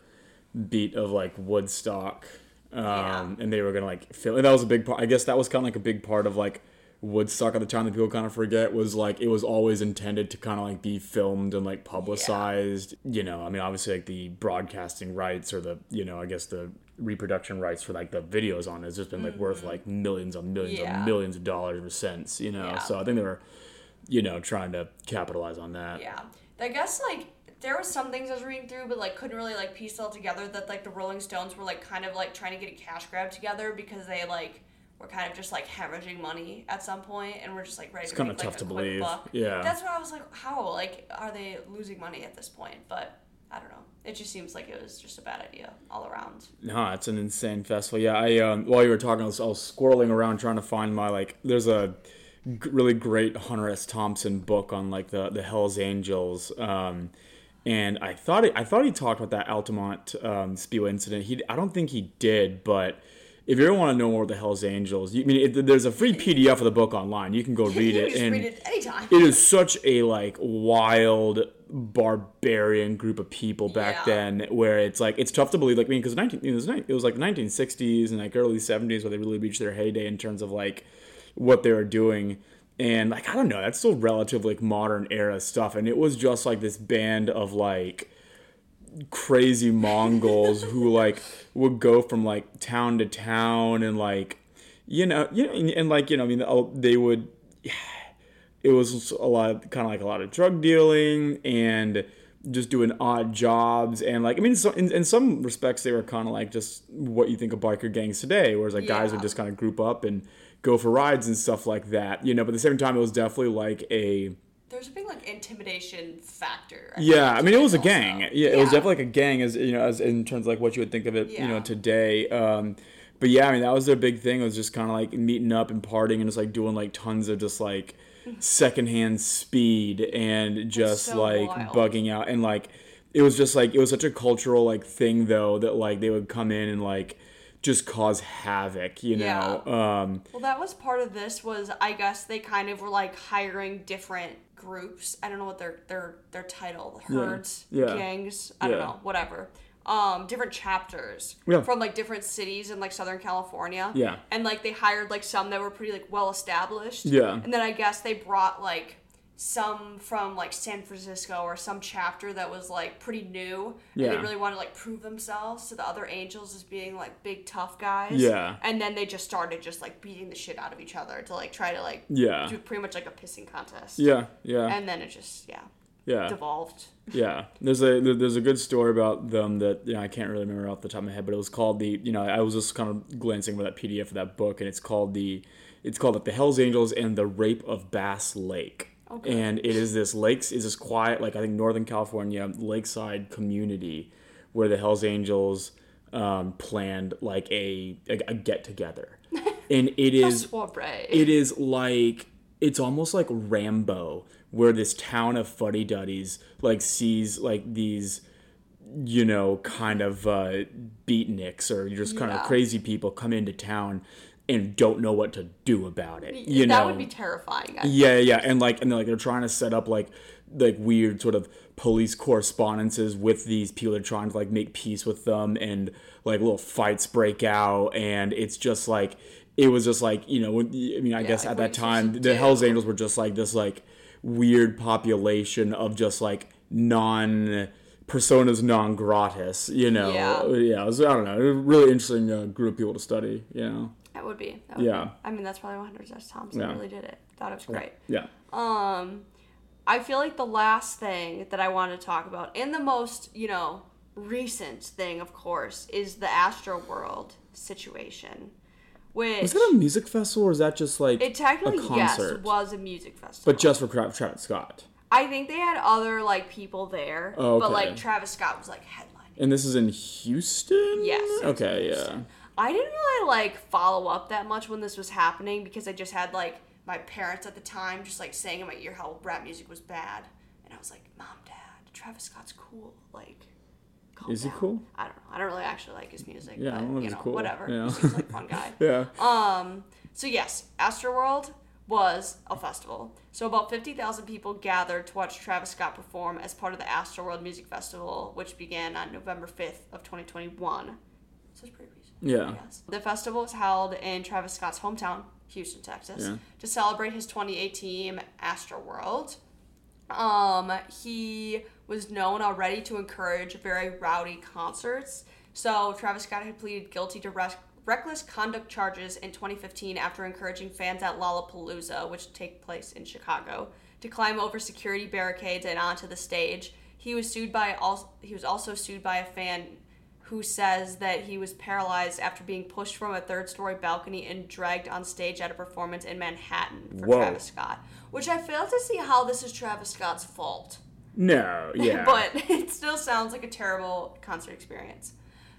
beat of like Woodstock, um, Yeah. and they were gonna like film. And that was a big part. I guess that was kind of like a big part of like Woodstock at the time that people kind of forget was like it was always intended to kind of like be filmed and like publicized. You know, I mean, obviously like the broadcasting rights or the you know I guess the reproduction rights for like the videos on it has just been like worth like millions and millions Mm-hmm. Yeah. on millions of dollars ever since. You know, Yeah. so I think they were you know, trying to capitalize on that. Yeah. I guess like there was some things I was reading through, but like couldn't really like piece it all together that like the Rolling Stones were like kind of like trying to get a cash grab together because they like were kind of just like hemorrhaging money at some point and we're just like ready It's to kinda make, like, tough a to believe. buck. Yeah. That's why I was like, how? Like, are they losing money at this point? But I don't know. It just seems like it was just a bad idea all around. No, it's an insane festival. Yeah, I um, while you were talking, I was, I was squirreling around trying to find my like. There's a g- really great Hunter S. Thompson book on like the the Hell's Angels, um, and I thought it, I thought he talked about that Altamont um, Speedway incident. He I don't think he did, but if you ever want to know more of the Hell's Angels, you, I mean, it, there's a free PDF of the book online. You can go read you it. can just and read it anytime. it is such a like wild barbarian group of people back Yeah. then where it's like it's tough to believe like I mean because 19 it was, it was like 1960s and like early 70s where they really reached their heyday in terms of like what they were doing and like I don't know that's still relatively like modern era stuff and it was just like this band of like crazy Mongols who like would go from like town to town and like you know you know and, and, like you know I mean they would it was a lot kind of like a lot of drug dealing and just doing odd jobs and like I mean so in, in some respects they were kind of like just what you think of biker gangs today whereas like guys Yeah. would just kind of group up and go for rides and stuff like that you know but at the same time it was definitely like a There's a big like intimidation factor. yeah, I mean, it was a gang. Yeah, it was definitely like a gang, as you know, as in terms of like what you would think of it, you know, today. Um, but yeah, I mean, that was their big thing. It was just kind of like meeting up and partying and just like doing like tons of just like secondhand speed and just so like wild. bugging out and like it was just like it was such a cultural like thing though that like they would come in and like just cause havoc, you know. Um, Well, that was part of this. Was I guess they kind of were like hiring different groups. I don't know what their their their title herds, Yeah. gangs. I don't know, whatever. Um, different chapters Yeah. from like different cities in like Southern California. Yeah. and like they hired like some that were pretty like well established. Yeah. and then I guess they brought like some from like San Francisco or some chapter that was like pretty new Yeah. and they really wanted to like prove themselves to the other angels as being like big tough guys Yeah. and then they just started just like beating the shit out of each other to like try to like Yeah. do pretty much like a pissing contest yeah, yeah, and then it just yeah yeah. devolved. Yeah, there's a there's a good story about them that you know, I can't really remember off the top of my head, but it was called the you know I was just kind of glancing over that PDF of that book, and it's called the it's called like the Hell's Angels and the Rape of Bass Lake, Okay. and it is this lakes is this quiet like I think Northern California lakeside community where the Hell's Angels um, planned like a a, a get together, and it is it is like it's almost like Rambo, where this town of fuddy duddies like sees like these, you know, kind of uh, beatniks or just kind Yeah. of crazy people come into town and don't know what to do about it. You that know, would be terrifying I yeah, yeah, and like, and they're like they're trying to set up like like weird sort of police correspondences with these people. They're trying to like make peace with them, and like little fights break out, and it's just like it was just like you know, I mean, I guess like, at that are you supposed time the? Hell's Angels were just like this like weird population of just like non personas non gratis, you know. Yeah. yeah, it was, I don't know, really interesting uh, group of people to study, you know. that would be would Yeah. be. I mean that's probably Hunter S. Thompson Yeah. really did it thought it was great Yeah. Um, I feel like the last thing that I want to talk about, and the most, you know, recent thing, of course, is the Astroworld situation. Which Was that a music festival or is that just like it technically, a yes, concert? was a music festival. But just for Travis Scott. I think they had other like people there, Oh, but like Travis Scott was like headlining. And this is in Houston? Yes, Okay, yeah. I didn't really like follow up that much when this was happening because I just had like my parents at the time just like saying in my ear how rap music was bad, and I was like, "Mom, Dad, Travis Scott's cool. Like, Is he cool? I don't know. I don't really actually like his music. Yeah, I but, don't know if you he's know, cool. whatever. Yeah. He seems like a fun guy. Yeah. Um, so yes, Astroworld was a festival. So about 50,000 people gathered to watch Travis Scott perform as part of the Astroworld Music Festival, which began on November 5th of 2021. So it's pretty recent. Yeah. The festival was held in Travis Scott's hometown, Houston, Texas, Yeah. to celebrate his 2018 Astroworld. Um, he was known already to encourage very rowdy concerts. So Travis Scott had pleaded guilty to rec- reckless conduct charges in 2015 after encouraging fans at Lollapalooza, which take place in Chicago, to climb over security barricades and onto the stage. He was sued by al- he was also sued by a fan who says that he was paralyzed after being pushed from a third story balcony and dragged on stage at a performance in Manhattan for Whoa. Travis Scott. Which I fail to see how this is Travis Scott's fault. No, yeah. but it still sounds like a terrible concert experience.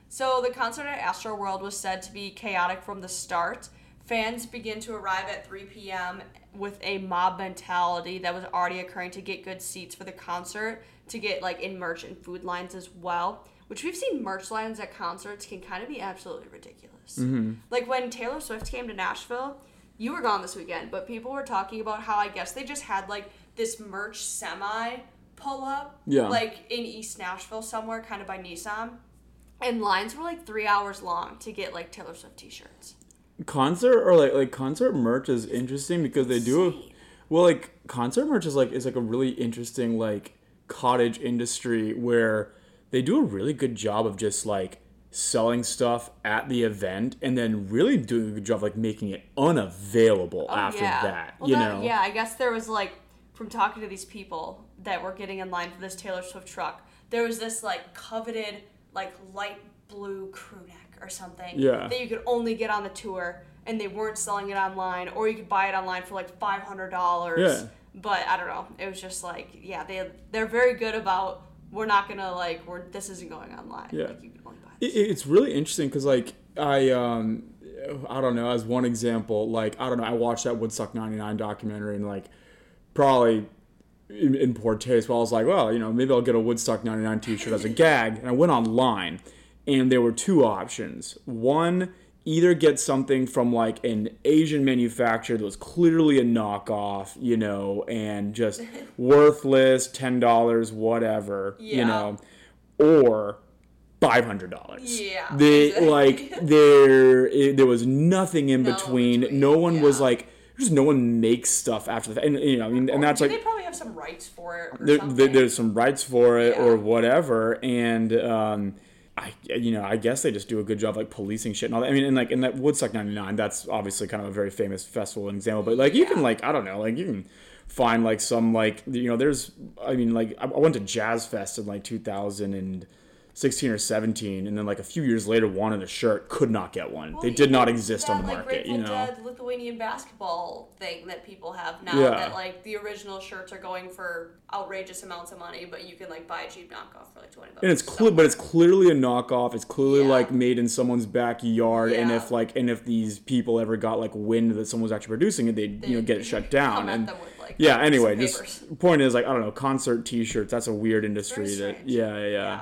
So the concert at Astroworld was said to be chaotic from the start. Fans begin to arrive at 3 p.m. with a mob mentality that was already occurring to get good seats for the concert, to get like in merch and food lines as well. Which we've seen merch lines at concerts can kind of be absolutely ridiculous. Mm-hmm. Like when Taylor Swift came to Nashville, you were gone this weekend, but people were talking about how I guess they just had like this merch semi pull up, Yeah. like in East Nashville somewhere, kind of by Nissan, and lines were like three hours long to get like Taylor Swift T-shirts. concert or like like concert merch is interesting because they do well like concert merch is like is like a really interesting like cottage industry where they do a really good job of just like selling stuff at the event and then really doing a good job like making it unavailable oh, after that. Well, you that- know. Yeah, I guess there was like from talking to these people that were getting in line for this Taylor Swift truck. There was this like coveted like light blue crew neck or something Yeah. that you could only get on the tour, and they weren't selling it online, or you could buy it online for like five hundred dollars. Yeah. But I don't know. It was just like yeah, they they're very good about we're not gonna like we're this isn't going online. Yeah. Like you can only buy It, this. it's really interesting because like I um I don't know as one example like I don't know I watched that Woodstock '99 documentary and like probably in, in poor taste Well, I was like well you know maybe I'll get a Woodstock '99 T-shirt as a gag and I went online and there were two options one either get something from like an Asian manufacturer that was clearly a knockoff you know and just worthless ten dollars whatever you know or five hundred dollars. Yeah, they exactly. like there it, there was nothing in No between. between, No one was like just no one makes stuff after the fact. And you know, I mean, and that's like they probably have some rights for it there- there's some rights for it Yeah. or whatever, and um, I you know I guess they just do a good job like policing shit and all that. I mean, and like in that Woodstock '99, that's obviously kind of a very famous festival and example. But like you can like I don't know, like you can find like some like you know there's I mean like I I went to Jazz Fest in like 2016 or 17, and then like a few years later wanted a shirt, could not get one. Well, they did not exist that, on the like, market, you know. Dead Lithuanian basketball thing that people have now. Yeah. That like the original shirts are going for outrageous amounts of money, but you can like buy a cheap knockoff for like twenty bucks. and it's clear but it's clearly a knockoff it's clearly Yeah. like made in someone's backyard and if like and if these people ever got like wind that someone was actually producing it they'd you know get it shut down and with, like, yeah anyway just point is like i don't know concert t-shirts that's a weird industry that yeah yeah yeah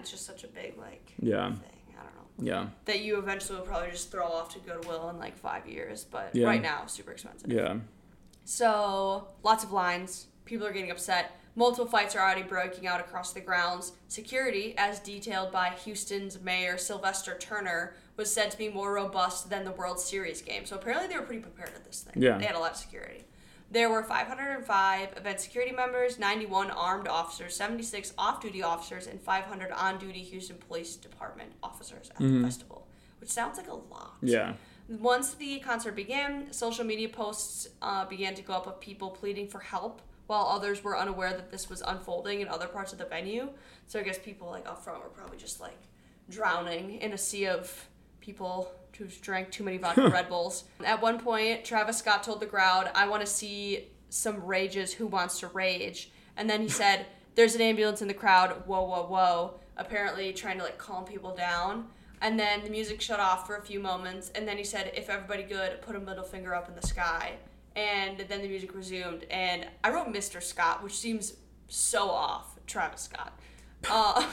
It's just such a big like Yeah. thing. I don't know. yeah That you eventually will probably just throw off to Goodwill in like five years, but Yeah. right now super expensive. yeah So, lots of lines. People are getting upset. Multiple fights are already breaking out across the grounds. Security, as detailed by Houston's mayor Sylvester Turner, was said to be more robust than the World Series game. So, apparently, they were pretty prepared at this thing. Yeah. They had a lot of security. There were 505 event security members, 91 armed officers, 76 off duty officers, and 500 on duty Houston Police Department officers at the festival, which sounds like a lot. yeah Once the concert began, social media posts uh, began to go up of people pleading for help, while others were unaware that this was unfolding in other parts of the venue. So I guess people like up front were probably just like drowning in a sea of people who drank too many vodka Red Bulls. At one point, Travis Scott told the crowd, "I want to see some rages. Who wants to rage?" And then he said, "There's an ambulance in the crowd. Whoa, whoa, whoa!" Apparently, trying to like calm people down. And then the music shut off for a few moments, and then he said, "If everybody good, put a middle finger up in the sky." And then the music resumed, and I wrote Mr. Scott, which seems so off. Travis Scott. Uh,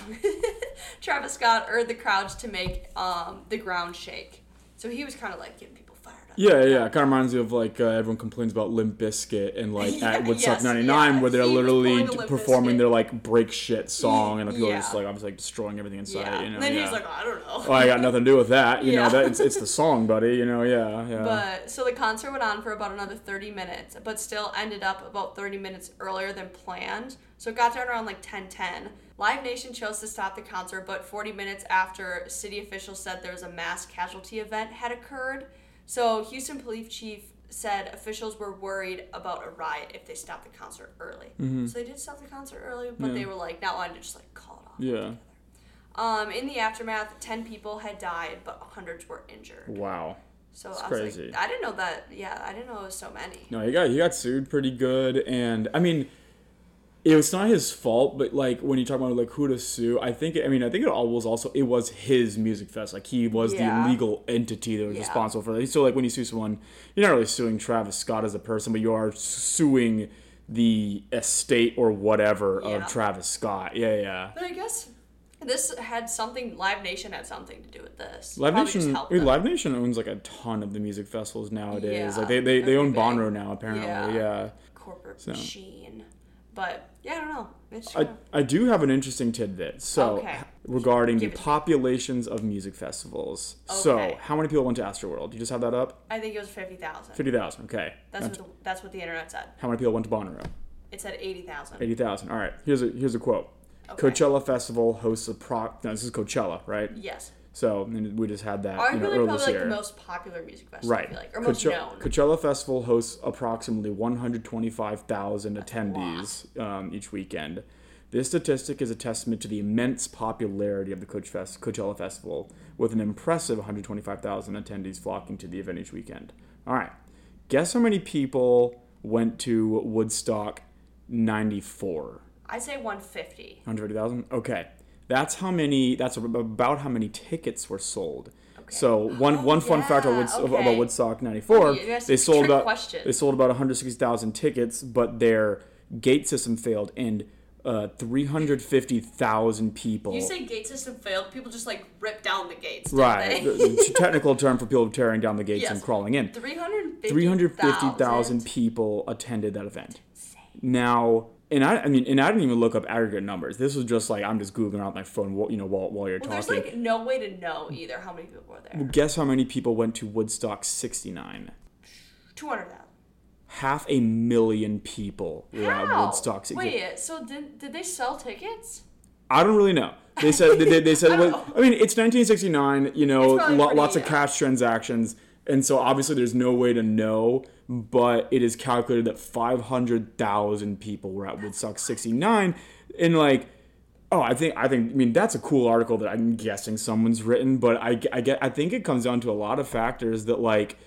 Travis Scott urged the crowds to make um, the ground shake. So he was kind of like getting people fired up. yeah yeah it kind of reminds me of like uh, everyone complains about limp Bizkit and like Yeah, at woodstock yes, 99 yeah. where they're He literally pulling the d- Limp performing Bizkit. their like break shit song and people are just like was like destroying everything inside Yeah. you know and then yeah. he's like, I don't know. Oh, I got nothing to do with that. You Yeah. know, that it's, it's the song, buddy. You know, yeah, yeah. But so the concert went on for about another 30 minutes, but still ended up about 30 minutes earlier than planned. So it got done around like 10:10. Live Nation chose to stop the concert, but 40 minutes after city officials said there was a mass casualty event had occurred. So Houston police chief said officials were worried about a riot if they stopped the concert early. So they did stop the concert early, but Mm-hmm. Yeah. they were like not wanting to just like call it off. yeah. Um, in the aftermath, 10 people had died, but hundreds were injured. Wow. So It's I was crazy. like, I didn't know that. Yeah, I didn't know it was so many. No, he got he got sued pretty good, and I mean, it was not his fault. But like when you talk about like who to sue, I think I mean I think it all was also it was his music fest. Like he was Yeah. the legal entity that was Yeah. responsible for that. So like when you sue someone, you're not really suing Travis Scott as a person, but you are suing the estate or whatever Yeah. of Travis Scott. Yeah, yeah. But I guess this had something. Live Nation had something to do with this. Live Probably Nation, I mean. Live Nation owns like a ton of the music festivals nowadays. Yeah, like they, they, they own big. Bonnaroo now apparently. Yeah. Yeah. corporate So. machine. But yeah, I don't know. I, I do have an interesting tidbit. So Okay. regarding the populations of music festivals. So how many people went to Astroworld? You just have that up? I think it was fifty thousand. Fifty thousand. Okay. That's what the, that's what the internet said. how many people went to Bonnaroo? It said eighty thousand. Eighty thousand. All right. Here's a here's a quote. Okay. Coachella Festival hosts a pro. No, this is Coachella, right? Yes. So we just had that you Arguably, know, earlier probably like year. the most popular music festival. I Right. like, or most Coache- known. Coachella Festival hosts approximately 125,000 attendees um, each weekend. This statistic is a testament to the immense popularity of the Coach Fest- Coachella Festival, with an impressive 125,000 attendees flocking to the event each weekend. All right. Guess how many people went to Woodstock 94? I'd say 150. 150,000? Okay. That's how many, that's about how many tickets were sold. Okay. So one Oh, one fun fact about, Woods, okay. about Woodstock '94, you asked they sold about question. they sold about 160,000 tickets, but their gate system failed, and uh, 350,000 people. You say gate system failed, people just like rip down the gates. right? They? the, technical term for people tearing down the gates Yes. and crawling in. 350,000. 350,000 people attended that event. Now, and I, I mean, and I didn't even look up aggregate numbers. This was just like I'm just googling out my phone, while- you know, while, while you're Well, there's like no way to know either how many people were there. Guess how many people went to Woodstock '69? 200,000. Half a million people were at Woodstock. 69. Wait, so did, did they sell tickets? I don't really know. They said they, they, said I well, I mean it's 1969. You know, lo- lots of cash transactions, and so obviously there's no way to know. But it is calculated that 500,000 people were at Woodstock 69, and like. Oh, I think I think I mean that's a cool article that I'm guessing someone's written, but I, I get I think it comes down to a lot of factors that like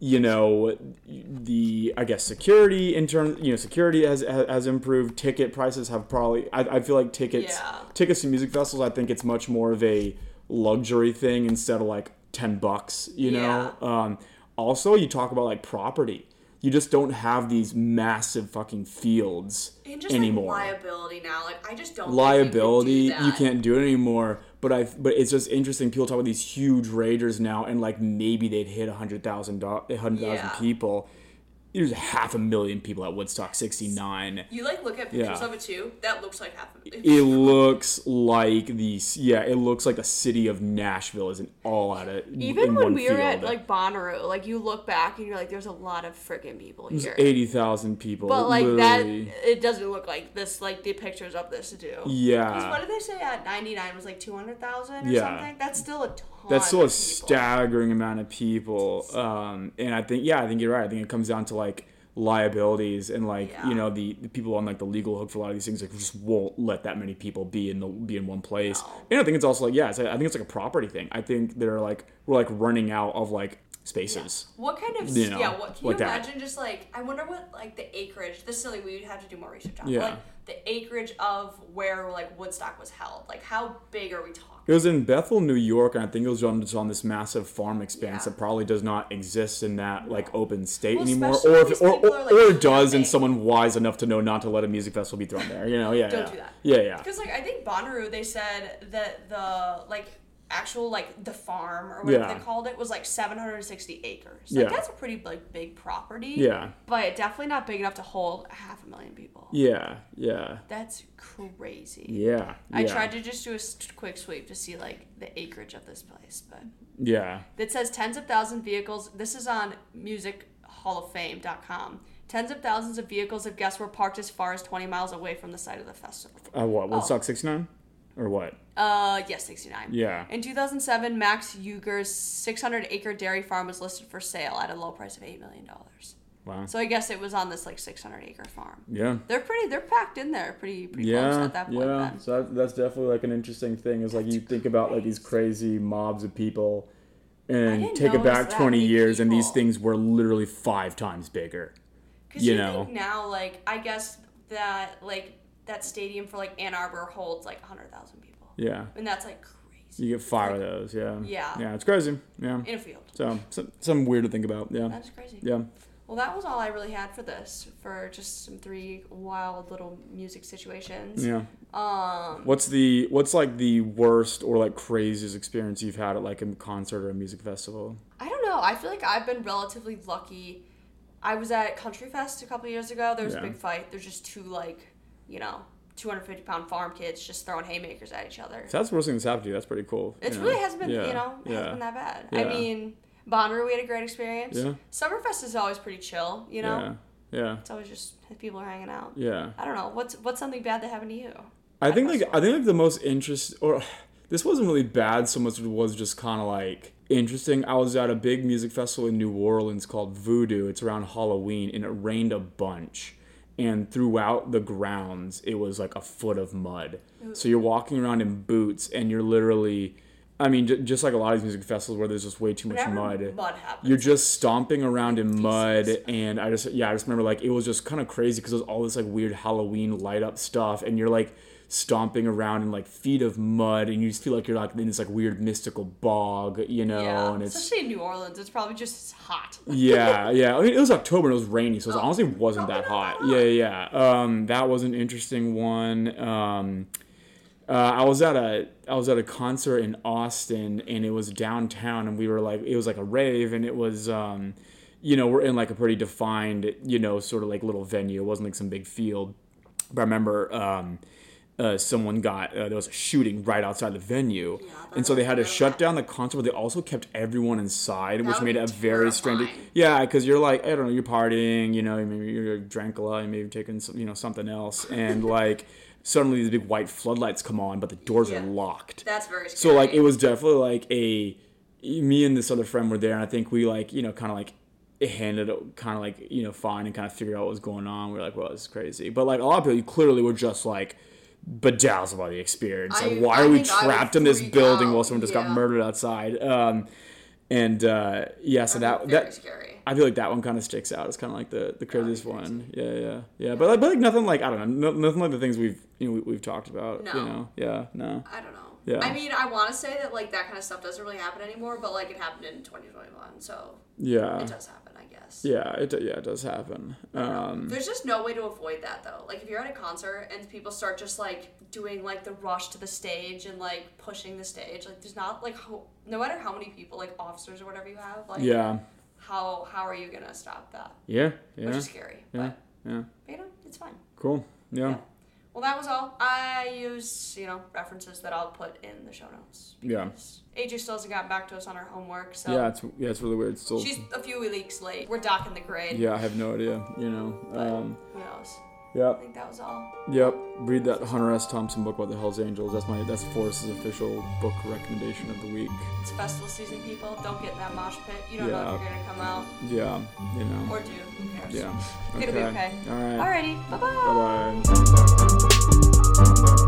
you know the I guess security in terms you know security has has improved. Ticket prices have probably I, I feel like tickets Yeah. tickets to music festivals. I think it's much more of a luxury thing instead of like ten bucks. You know. Um, also, you talk about like property. You just don't have these massive fucking fields And just anymore like liability now. Like I just don't liability you, you do that. can't do it anymore but i but it's just interesting people talk about these huge raiders now and like maybe they'd hit 100000 100000 Yeah. people there's half a million people at woodstock 69 You like look at pictures Yeah. of it too. That looks like half a million. it looks like the yeah it looks like the city of nashville is an all at it Even in when one we were at like Bonnaroo, like you look back and you're like, there's a lot of freaking people There's here. 80,000 people but like literally. that, it doesn't look like this. Like the pictures of this do. yeah what did they say at 99 was like 200,000 or Yeah. something? That's still a ton. That's still a staggering amount of people um, and i think yeah i think you're right i think it comes down to like liabilities and like Yeah. you know the, the people on like the legal hook for a lot of these things like just won't let that many people be in the be in one place No. and i think it's also like yeah it's, i think it's like a property thing i think they're like we're like running out of like spaces What kind of You know, yeah? What can like you that. imagine? Just like I wonder what like the acreage. This is something we would have to do more research on. Yeah. Like the acreage of where like Woodstock was held. Like how big are we talking? It was in bethel new york and i think it was on, on this massive farm expanse Yeah. that probably does not exist in that like open state Well, anymore or if or, or, like, or does and someone wise enough to know not to let a music festival be thrown there you know yeah Don't yeah do that. yeah yeah Because like I think Bonnaroo, they said that the like actual like the farm or whatever Yeah. they called it was like 760 acres. Like Yeah. that's a pretty like big property. Yeah. But definitely not big enough to hold half a million people. Yeah, yeah, That's crazy. yeah. I yeah, tried to just do a quick sweep to see like the acreage of this place, but Yeah, it says tens of thousands of vehicles. This is on musichofoffame.com. Tens of thousands of vehicles of guests were parked as far as 20 miles away from the site of the festival. uh, what? Oh. Woodstock '69, or what? Uh, yes, 69. Yeah. In 2007, Max Yasgur's 600 acre dairy farm was listed for sale at a low price of $8 million. Wow. So I guess it was on this like 600 acre farm. Yeah. They're pretty, they're packed in there pretty, pretty close Yeah, at that point yeah. then. So that, that's definitely like an interesting thing. Is like you think about like these crazy mobs of people, and take it back twenty many years, and these things were literally five times bigger. Because you you, know. think now, like, I guess that, like, that stadium for, like, Ann Arbor holds, like, 100,000 people. Yeah. And that's, like, crazy. You get five of those. Yeah. Yeah. Yeah, it's crazy. Yeah. In a field. So, so something weird to think about. Yeah. That's crazy. Yeah. Well, that was all I really had for this, for just some three wild little music situations. Yeah. Um, What's the what's like the worst or like craziest experience you've had at like a concert or a music festival? I don't know. I feel like I've been relatively lucky. I was at Country Fest a couple years ago. There was Yeah. a big fight. There's just two like, you know, 250 pound farm kids just throwing haymakers at each other. That's the worst thing that's happened to you, that's pretty cool. It really know? hasn't been, Yeah, you know, it yeah. hasn't been that bad. I mean, Bonnaroo, we had a great experience. Yeah. Summerfest is always pretty chill, you know? Yeah. Yeah. It's always just people are hanging out. Yeah. I don't know. What's what's something bad that happened to you? I think like. I think like the most interest or this wasn't really bad so much as it was just kind of like interesting. I was at a big music festival in New Orleans called Voodoo. It's around Halloween and it rained a bunch. And throughout the grounds, it was like a foot of mud. So you're walking around in boots and you're literally I mean, j- just like a lot of these music festivals where there's just way too much mud. mud happens. You're just stomping around in mud, and I just yeah, I just remember like it was just kind of crazy because there's all this like weird Halloween light up stuff, and you're like stomping around in like feet of mud, and you just feel like you're like in this like weird mystical bog, you know, yeah, and it's especially in New Orleans, it's probably just hot. yeah, yeah. I mean, it was October and it was rainy, so it was, Oh, honestly wasn't that hot. Yeah, yeah. Um, that was an interesting one. Um, uh, I was at a I was at a concert in Austin, and it was downtown, and we were like, it was like a rave, and it was. Um, you know, we're in like a pretty defined, you know, sort of like little venue. It wasn't like some big field. But I remember um, uh, someone got uh, there was a shooting right outside the venue, Yeah, and so they had to shut down the concert. But they also kept everyone inside, which made it a very strange. Yeah, because you're like I don't know, you're partying, you know, maybe you're drank a lot, you maybe taking some, you know something else, and like suddenly these big white floodlights come on, but the doors Yeah. are locked. That's very scary. So like it was definitely like a me and this other friend were there, and I think we like you know kind of like it handled it kind of like you know fine and kind of figured out what was going on. We are like, well, this is crazy, but like a lot of people you clearly were just like bedazzled by the experience. Like, I- why I are we think I would trapped in this building out. while someone just got murdered outside? Um, and uh, yeah, so that very that scary. I feel like that one kind of sticks out. It's kind of like the the craziest crazy. one. Yeah, yeah, yeah. But like, but like nothing like I don't know, no, nothing like the things we've you know we, we've talked about. You No. know, yeah, no. I don't know. Yeah. I mean, I want to say that like that kind of stuff doesn't really happen anymore, but like it happened in 2021, so Yeah. it does happen, guess. Yeah, it yeah, it does happen. Um, There's just no way to avoid that though. Like if you're at a concert and people start just like doing like the rush to the stage and like pushing the stage, like there's not like ho- no matter how many people like officers or whatever you have, like yeah, how how are you gonna stop that? yeah, yeah, Which is scary. yeah, But, yeah. but you know, it's fine. Cool. Yeah, Yeah. Well, that was all. I use, you know, references that I'll put in the show notes. Yeah. AJ still hasn't gotten back to us on her homework, so yeah. It's yeah, it's really weird. Still, she's a few weeks late. We're docking the grade. yeah, I have no idea. You know. Um, who knows? I yep, think that was all. yep. Read that Hunter S. Thompson book about the Hell's Angels. That's my that's Forrest's official book recommendation of the week. It's festival season, people. Don't get in that mosh pit. You don't know if you're gonna come out Yeah, you know. or do. Who cares? Yeah. It'll be okay. All right. Alrighty. Bye bye. Bye bye.